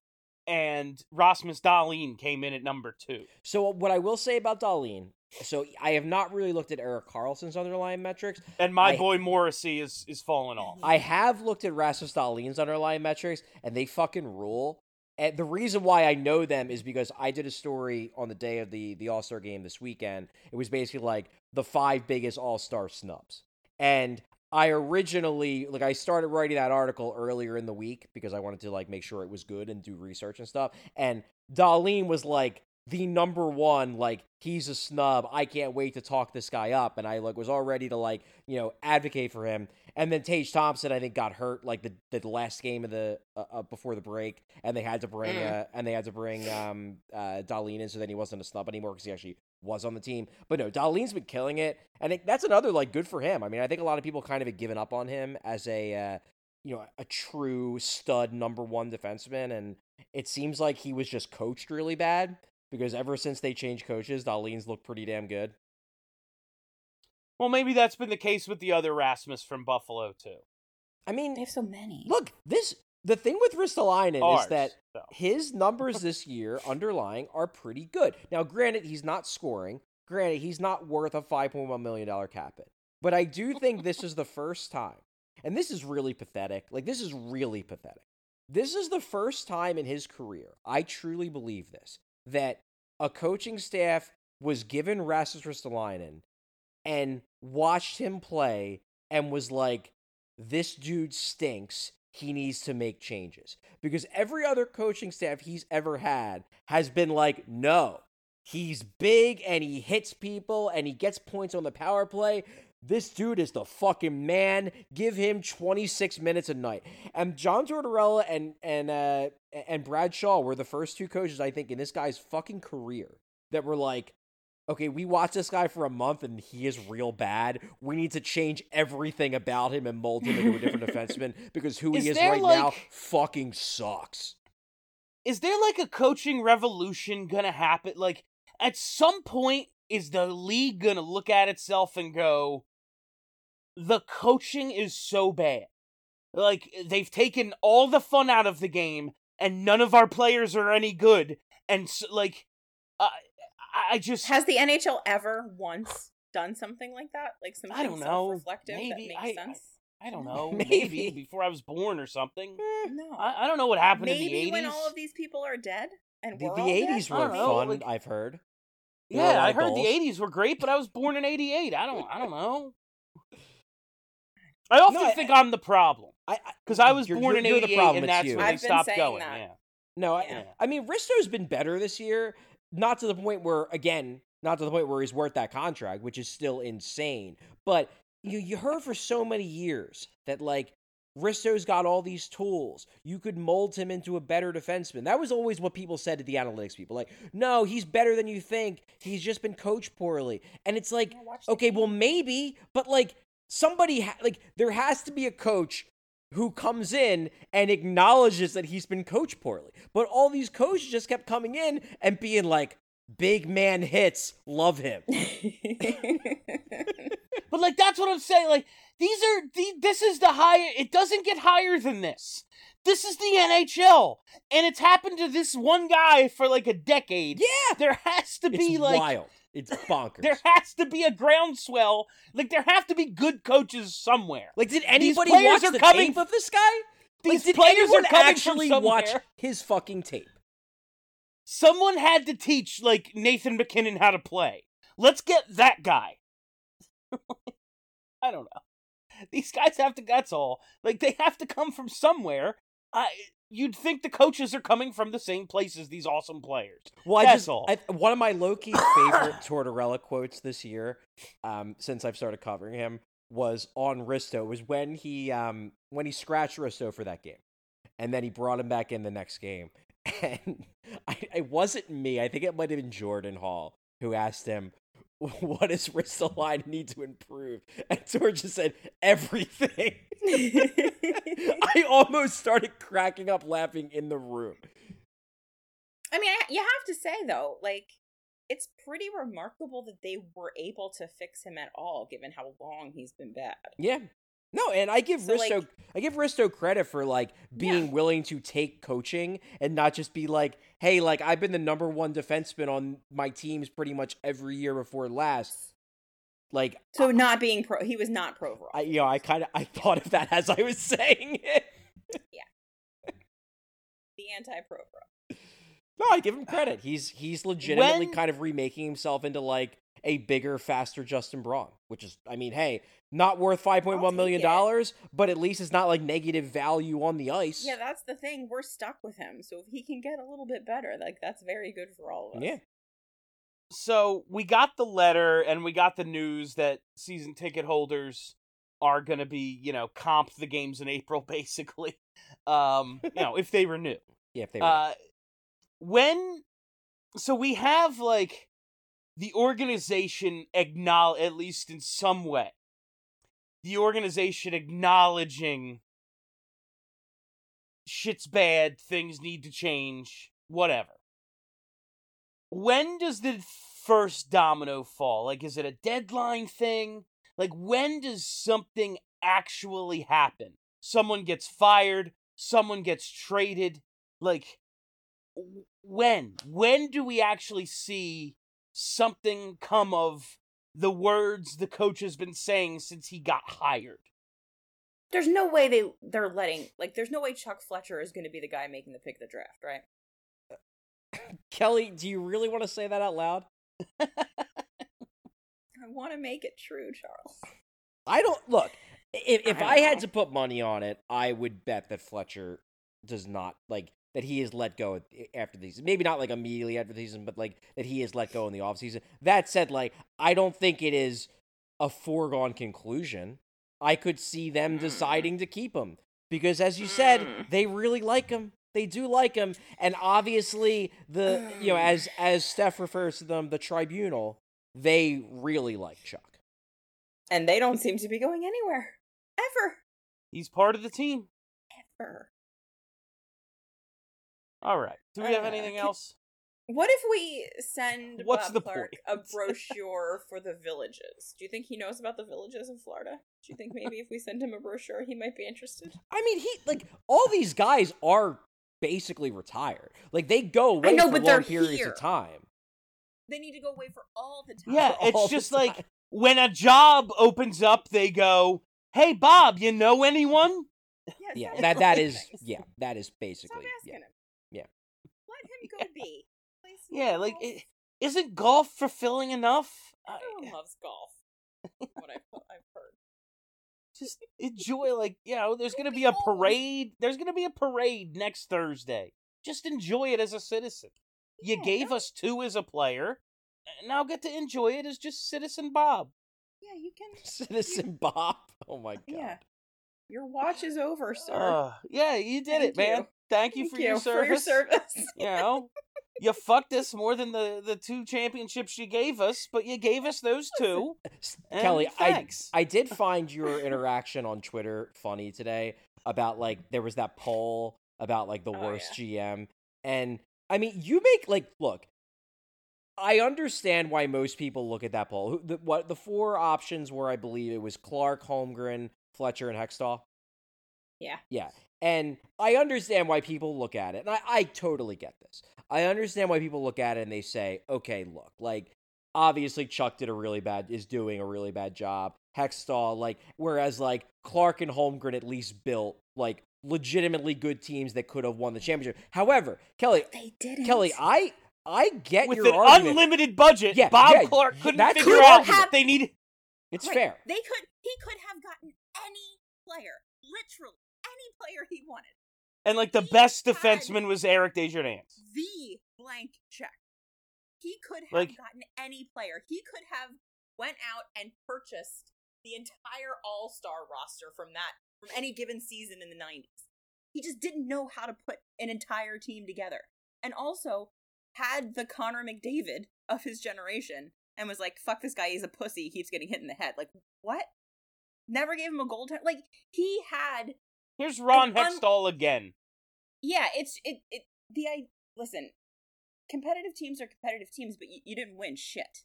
and Rasmus Dahlin came in at number two. So what I will say about Dahlin, so I have not really looked at Erik Karlsson's underlying metrics. And my I- boy Morrissey is is falling off. I have looked at Rasmus Dahlin's underlying metrics, and they fucking rule. And the reason why I know them is because I did a story on the day of the the All Star game this weekend. It was basically like the five biggest All Star snubs, and I originally like I started writing that article earlier in the week because I wanted to like make sure it was good and do research and stuff. And Dahlin was like the number one, like he's a snub. I can't wait to talk this guy up, and I like was all ready to like you know advocate for him. And then Tage Thompson, I think, got hurt like the the last game of the uh, uh, before the break, and they had to bring uh, and they had to bring um uh Dahlin in, so then he wasn't a snub anymore because he actually was on the team. But no, Dahlin's been killing it, and it, that's another like good for him. I mean, I think a lot of people kind of have given up on him as a uh, you know a true stud number one defenseman, and it seems like he was just coached really bad because ever since they changed coaches, Dahlin's looked pretty damn good. well, maybe that's been the case with the other Rasmus from Buffalo too. I mean, They have so many. look this. The thing with Ristolainen Ours, is that though. his numbers this year underlying are pretty good. Now, granted, he's not scoring. Granted, he's not worth a $5.1 million cap hit. But I do think this is the first time, and this is really pathetic. Like, this is really pathetic. This is the first time in his career, I truly believe this, that a coaching staff was given Rasmus Ristolainen and watched him play and was like, this dude stinks. He needs to make changes. Because every other coaching staff he's ever had has been like, no, he's big and he hits people and he gets points on the power play. This dude is the fucking man. Give him 26 minutes a night. And John Tortorella and and uh and Brad Shaw were the first two coaches I think in this guy's fucking career that were like, okay, we watched this guy for a month and he is real bad. We need to change everything about him and mold him into a different defenseman because who Is he is right now fucking sucks. is there like a coaching revolution gonna happen? Like, at some point, is the league gonna look at itself and go, the coaching is so bad? Like, they've taken all the fun out of the game, and none of our players are any good. And, s like, I I- I just. Has the NHL ever once done something like that? Like something I don't know. self-reflective that makes I- sense? I don't know. Maybe. Maybe. before I was born or something. Hmm. no. I, I don't know what happened in the Maybe when all of these people are dead and The, we're the 80s were don't know, fun, like- I've heard. There Yeah, I of heard the '80s were great, but I was born in '88. I don't, I don't know. I often No, think I'm the problem I, because I was you're- born you're- in '88, and that's you. when I've they been stopped going. that. Yeah, No, I, Yeah. I mean Risto's been better this year, not to the point where again, not to the point where he's worth that contract, which is still insane. But you you heard for so many years that like Risto's got all these tools. You could mold him into a better defenseman. That was always what people said to the analytics people. Like, no, he's better than you think. He's just been coached poorly. And it's like, okay, well maybe, but like somebody ha- like there has to be a coach who comes in and acknowledges that he's been coached poorly. But all these coaches just kept coming in and being like, Big man hits. Love him. But like that's what I'm saying. Like these are the, this is the higher. It doesn't get higher than this. This is the NHL, and it's happened to this one guy for like a decade. Yeah. There has to be It's like wild. It's bonkers. there has to be a groundswell. Like there have to be good coaches somewhere. like, did anybody watch the coming- tape of this guy? Like, These did players are coming actually from watch his fucking tape? Someone had to teach like Nathan MacKinnon how to play. Let's get that guy. I don't know. These guys have to. That's all. Like they have to come from somewhere. I. You'd think the coaches are coming from the same place as these awesome players. Well, I That's just all. I, one of my low key favorite Tortorella quotes this year, um, since I've started covering him, was on Risto. Was when he um when he scratched Risto for that game, and then he brought him back in the next game, and I, it wasn't me. I think it might have been Jordan Hall who asked him. What does Ristolainen need to improve? And George just said everything. I almost started cracking up laughing in the room. I mean, you have to say though, like it's pretty remarkable that they were able to fix him at all, given how long he's been bad. Yeah. No, and I give So, Risto like- I give Risto credit for like being Yeah. willing to take coaching and not just be like, hey, like I've been the number one defenseman on my teams pretty much every year before last. Like So not being pro, he was not pro overall. I you know, I kinda I thought of that as I was saying it. Yeah. The anti-pro pro. No, I give him credit. He's he's legitimately When- kind of remaking himself into like a bigger, faster Justin Braun, which is I mean, hey, not worth five point I'll one million take it. dollars, but at least it's not like negative value on the ice. Yeah, that's the thing. We're stuck with him. So if he can get a little bit better, like that's very good for all of us. Yeah. so we got the letter and we got the news that season ticket holders are going to be, you know, comped the games in April basically. Um, you know, if they renew. Yeah, if they were. Uh when so we have like the organization acknowledge at least in some way the organization acknowledging shit's bad, things need to change, whatever. When does the first domino fall? Like, is it a deadline thing? Like, when does something actually happen? Someone gets fired, someone gets traded. Like, when? When do we actually see something come of the words the coach has been saying since he got hired? There's no way they they're letting like there's no way Chuck Fletcher is going to be the guy making the pick of the draft, right? Kelly, do you really want to say that out loud? I want to make it true, Charles. I don't look. If if I I, had to put money on it, I would bet that Fletcher does not like that he is let go after these. Maybe not like immediately after the season, but like that he is let go in the offseason. That said, like I don't think it is a foregone conclusion. I could see them deciding to keep him because, as you said, Mm. they really like him. They do like him, and obviously the you know as as Steph refers to them, the tribunal, they really like Chuck. And they don't seem to be going anywhere. Ever. He's part of the team. Ever. All right. Do we have Uh, anything else? What if we send What's Bob the Clarke point? a brochure for the villages? Do you think he knows about the villages in Florida? Do you think maybe if we send him a brochure, he might be interested? I mean, he like all these guys are basically retired. Like they go away know, for but long periods here. of time. They need to go away for all the time. Yeah, it's just like when a job opens up, they go, "Hey, Bob, you know anyone?" yeah, Yeah, that that asking yeah, that is basically asking yeah. him. Yeah. Let him go be. Play Yeah, like it, isn't golf fulfilling enough? I- Everyone loves golf. what I've, I've heard. just enjoy like you know there's gonna be be a parade there's gonna be a parade next thursday just enjoy it as a citizen you gave us two as a player now get to enjoy it as just citizen bob Yeah, you can. Citizen Bob. Oh my god. Yeah. Your watch is over, sir. uh, yeah you did it Thank man you. Thank you Thank for your for your service you know you fucked us more than the the two championships you gave us but you gave us those two Kelly, I thanks. I did find your interaction on Twitter funny today about like there was that poll about like the Oh, worst GM and I mean you make like look I understand why most people look at that poll. The, what the four options were, I believe it was Clarke, Holmgren, Fletcher, and Hextall. Yeah. Yeah. And I understand why people look at it. And I, I totally get this. I understand why people look at it and they say, okay, look, like, obviously Chuck did a really bad, is doing a really bad job. Hextall, like, whereas, like, Clarke and Holmgren at least built, like, legitimately good teams that could have won the championship. However, Kelly, They didn't. Kelly, I, I get With your an argument. unlimited budget, Yeah, Bob yeah, Clarke couldn't that's figure your out argument. they need. it's Right. fair. They could. He could have gotten any player, literally any player he wanted. And like the He best defenseman was Eric Desjardins. The blank check. He could have Like- gotten any player. He could have went out and purchased the entire All Star roster from that from any given season in the '90s. He just didn't know how to put an entire team together, and also had the Connor McDavid of his generation, and was like, "Fuck this guy, he's a pussy. He keeps getting hit in the head." Like what? Never gave him a goal. Like he had Here's Ron An un- Hextall again. yeah, it's it it the I listen. Competitive teams are competitive teams, but you, you didn't win shit.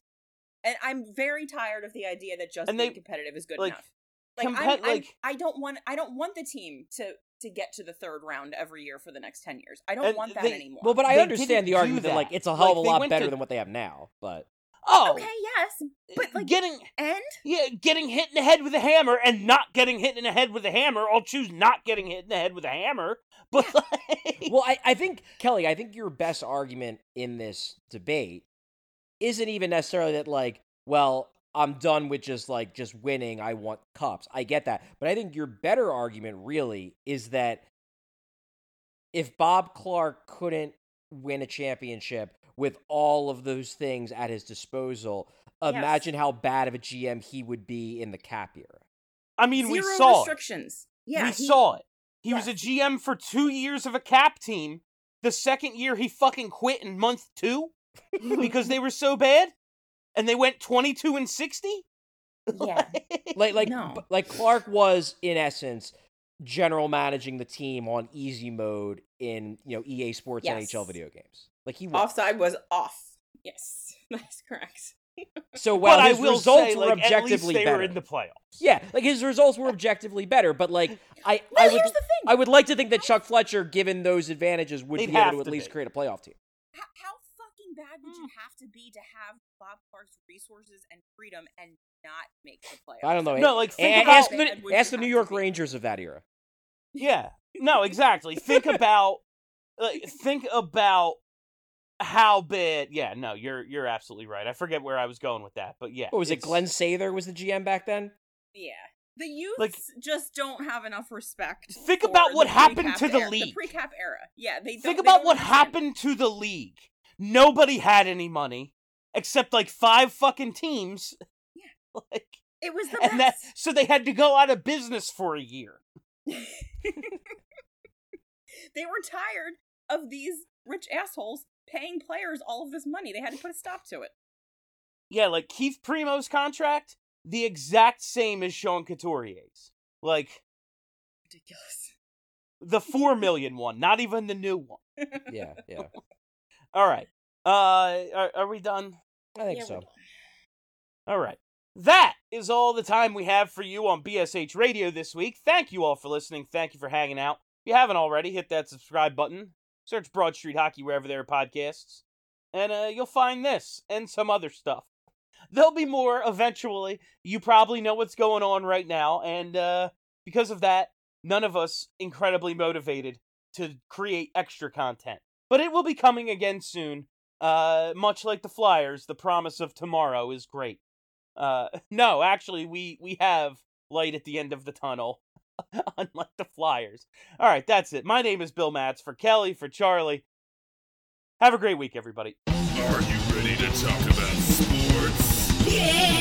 And I'm very tired of the idea that just And being they- competitive is good like, enough. Like, compet- I'm, I'm, like- I don't want I don't want the team to to get to the third round every year for the next ten years. I don't want that they- anymore. Well, but I They understand the argument that, like, it's a hell of Like, a lot better to- than what they have now. But Oh, okay, yes, but like getting and yeah, getting hit in the head with a hammer and not getting hit in the head with a hammer. I'll choose not getting hit in the head with a hammer. But like, well, I, I think Kelly, I think your best argument in this debate isn't even necessarily that like, well, I'm done with just like just winning. I want cups. I get that, but I think your better argument really is that if Bob Clarke couldn't win a championship with all of those things at his disposal, Yes. imagine how bad of a GM he would be in the cap era. I mean, we zero saw it. restrictions. Yeah, we he- saw it. He was a GM for two years of a cap team. The second year, he fucking quit in month two because they were so bad, and they went twenty-two and sixty. Yeah. like like No. like Clarke was in essence general managing the team on easy mode in you know EA Sports Yes. NHL video games. Like he was. Offside was off. Yes, that's correct. So while but I his will results say, were like, at least objectively they better. were in the playoffs. Yeah, like his results were objectively better, but like I Well, I would here's the thing. I would like to think that Chuck Fletcher, given those advantages, would They'd be able have to at least be. create a playoff team. how, how fucking bad would you hmm. have to be to have Bob Clarke's resources and freedom and not make the playoffs? I don't know. No, like, a- think a- about- ask the ask the New York be? Rangers of that era. Yeah. No, exactly. think about like think about how bad yeah, no, you're you're absolutely right. I forget where I was going with that, but yeah. What was it? Glen Sather was the GM back then. Yeah. The youths Like- just don't have enough respect. Think for about what happened to the era- league. The pre-cap era. Yeah, they Think don't- they about don't what understand. happened to the league. Nobody had any money except like five fucking teams. Yeah. Like It was the and that best. so they had to go out of business for a year. they were tired of these rich assholes paying players all of this money. They had to put a stop to it. Yeah, like Keith Primeau's contract, the exact same as Sean Couturier's. Like Ridiculous. the four million one, not even the new one. Yeah, yeah. All right. Uh, are, are we done? I think Yeah, so. All right. That is all the time we have for you on BSH Radio this week. Thank you all for listening. Thank you for hanging out. If you haven't already, hit that subscribe button. Search Broad Street Hockey wherever there are podcasts. And uh, you'll find this and some other stuff. There'll be more eventually. You probably know what's going on right now. And uh, because of that, none of us incredibly motivated to create extra content. But it will be coming again soon. Uh, much like the Flyers, the promise of tomorrow is great. Uh, no, actually, we we have light at the end of the tunnel, unlike the Flyers. All right, that's it. My name is Bill Matz for Kelly for Charlie. Have a great week, everybody. Are you ready to talk about sports? Yeah!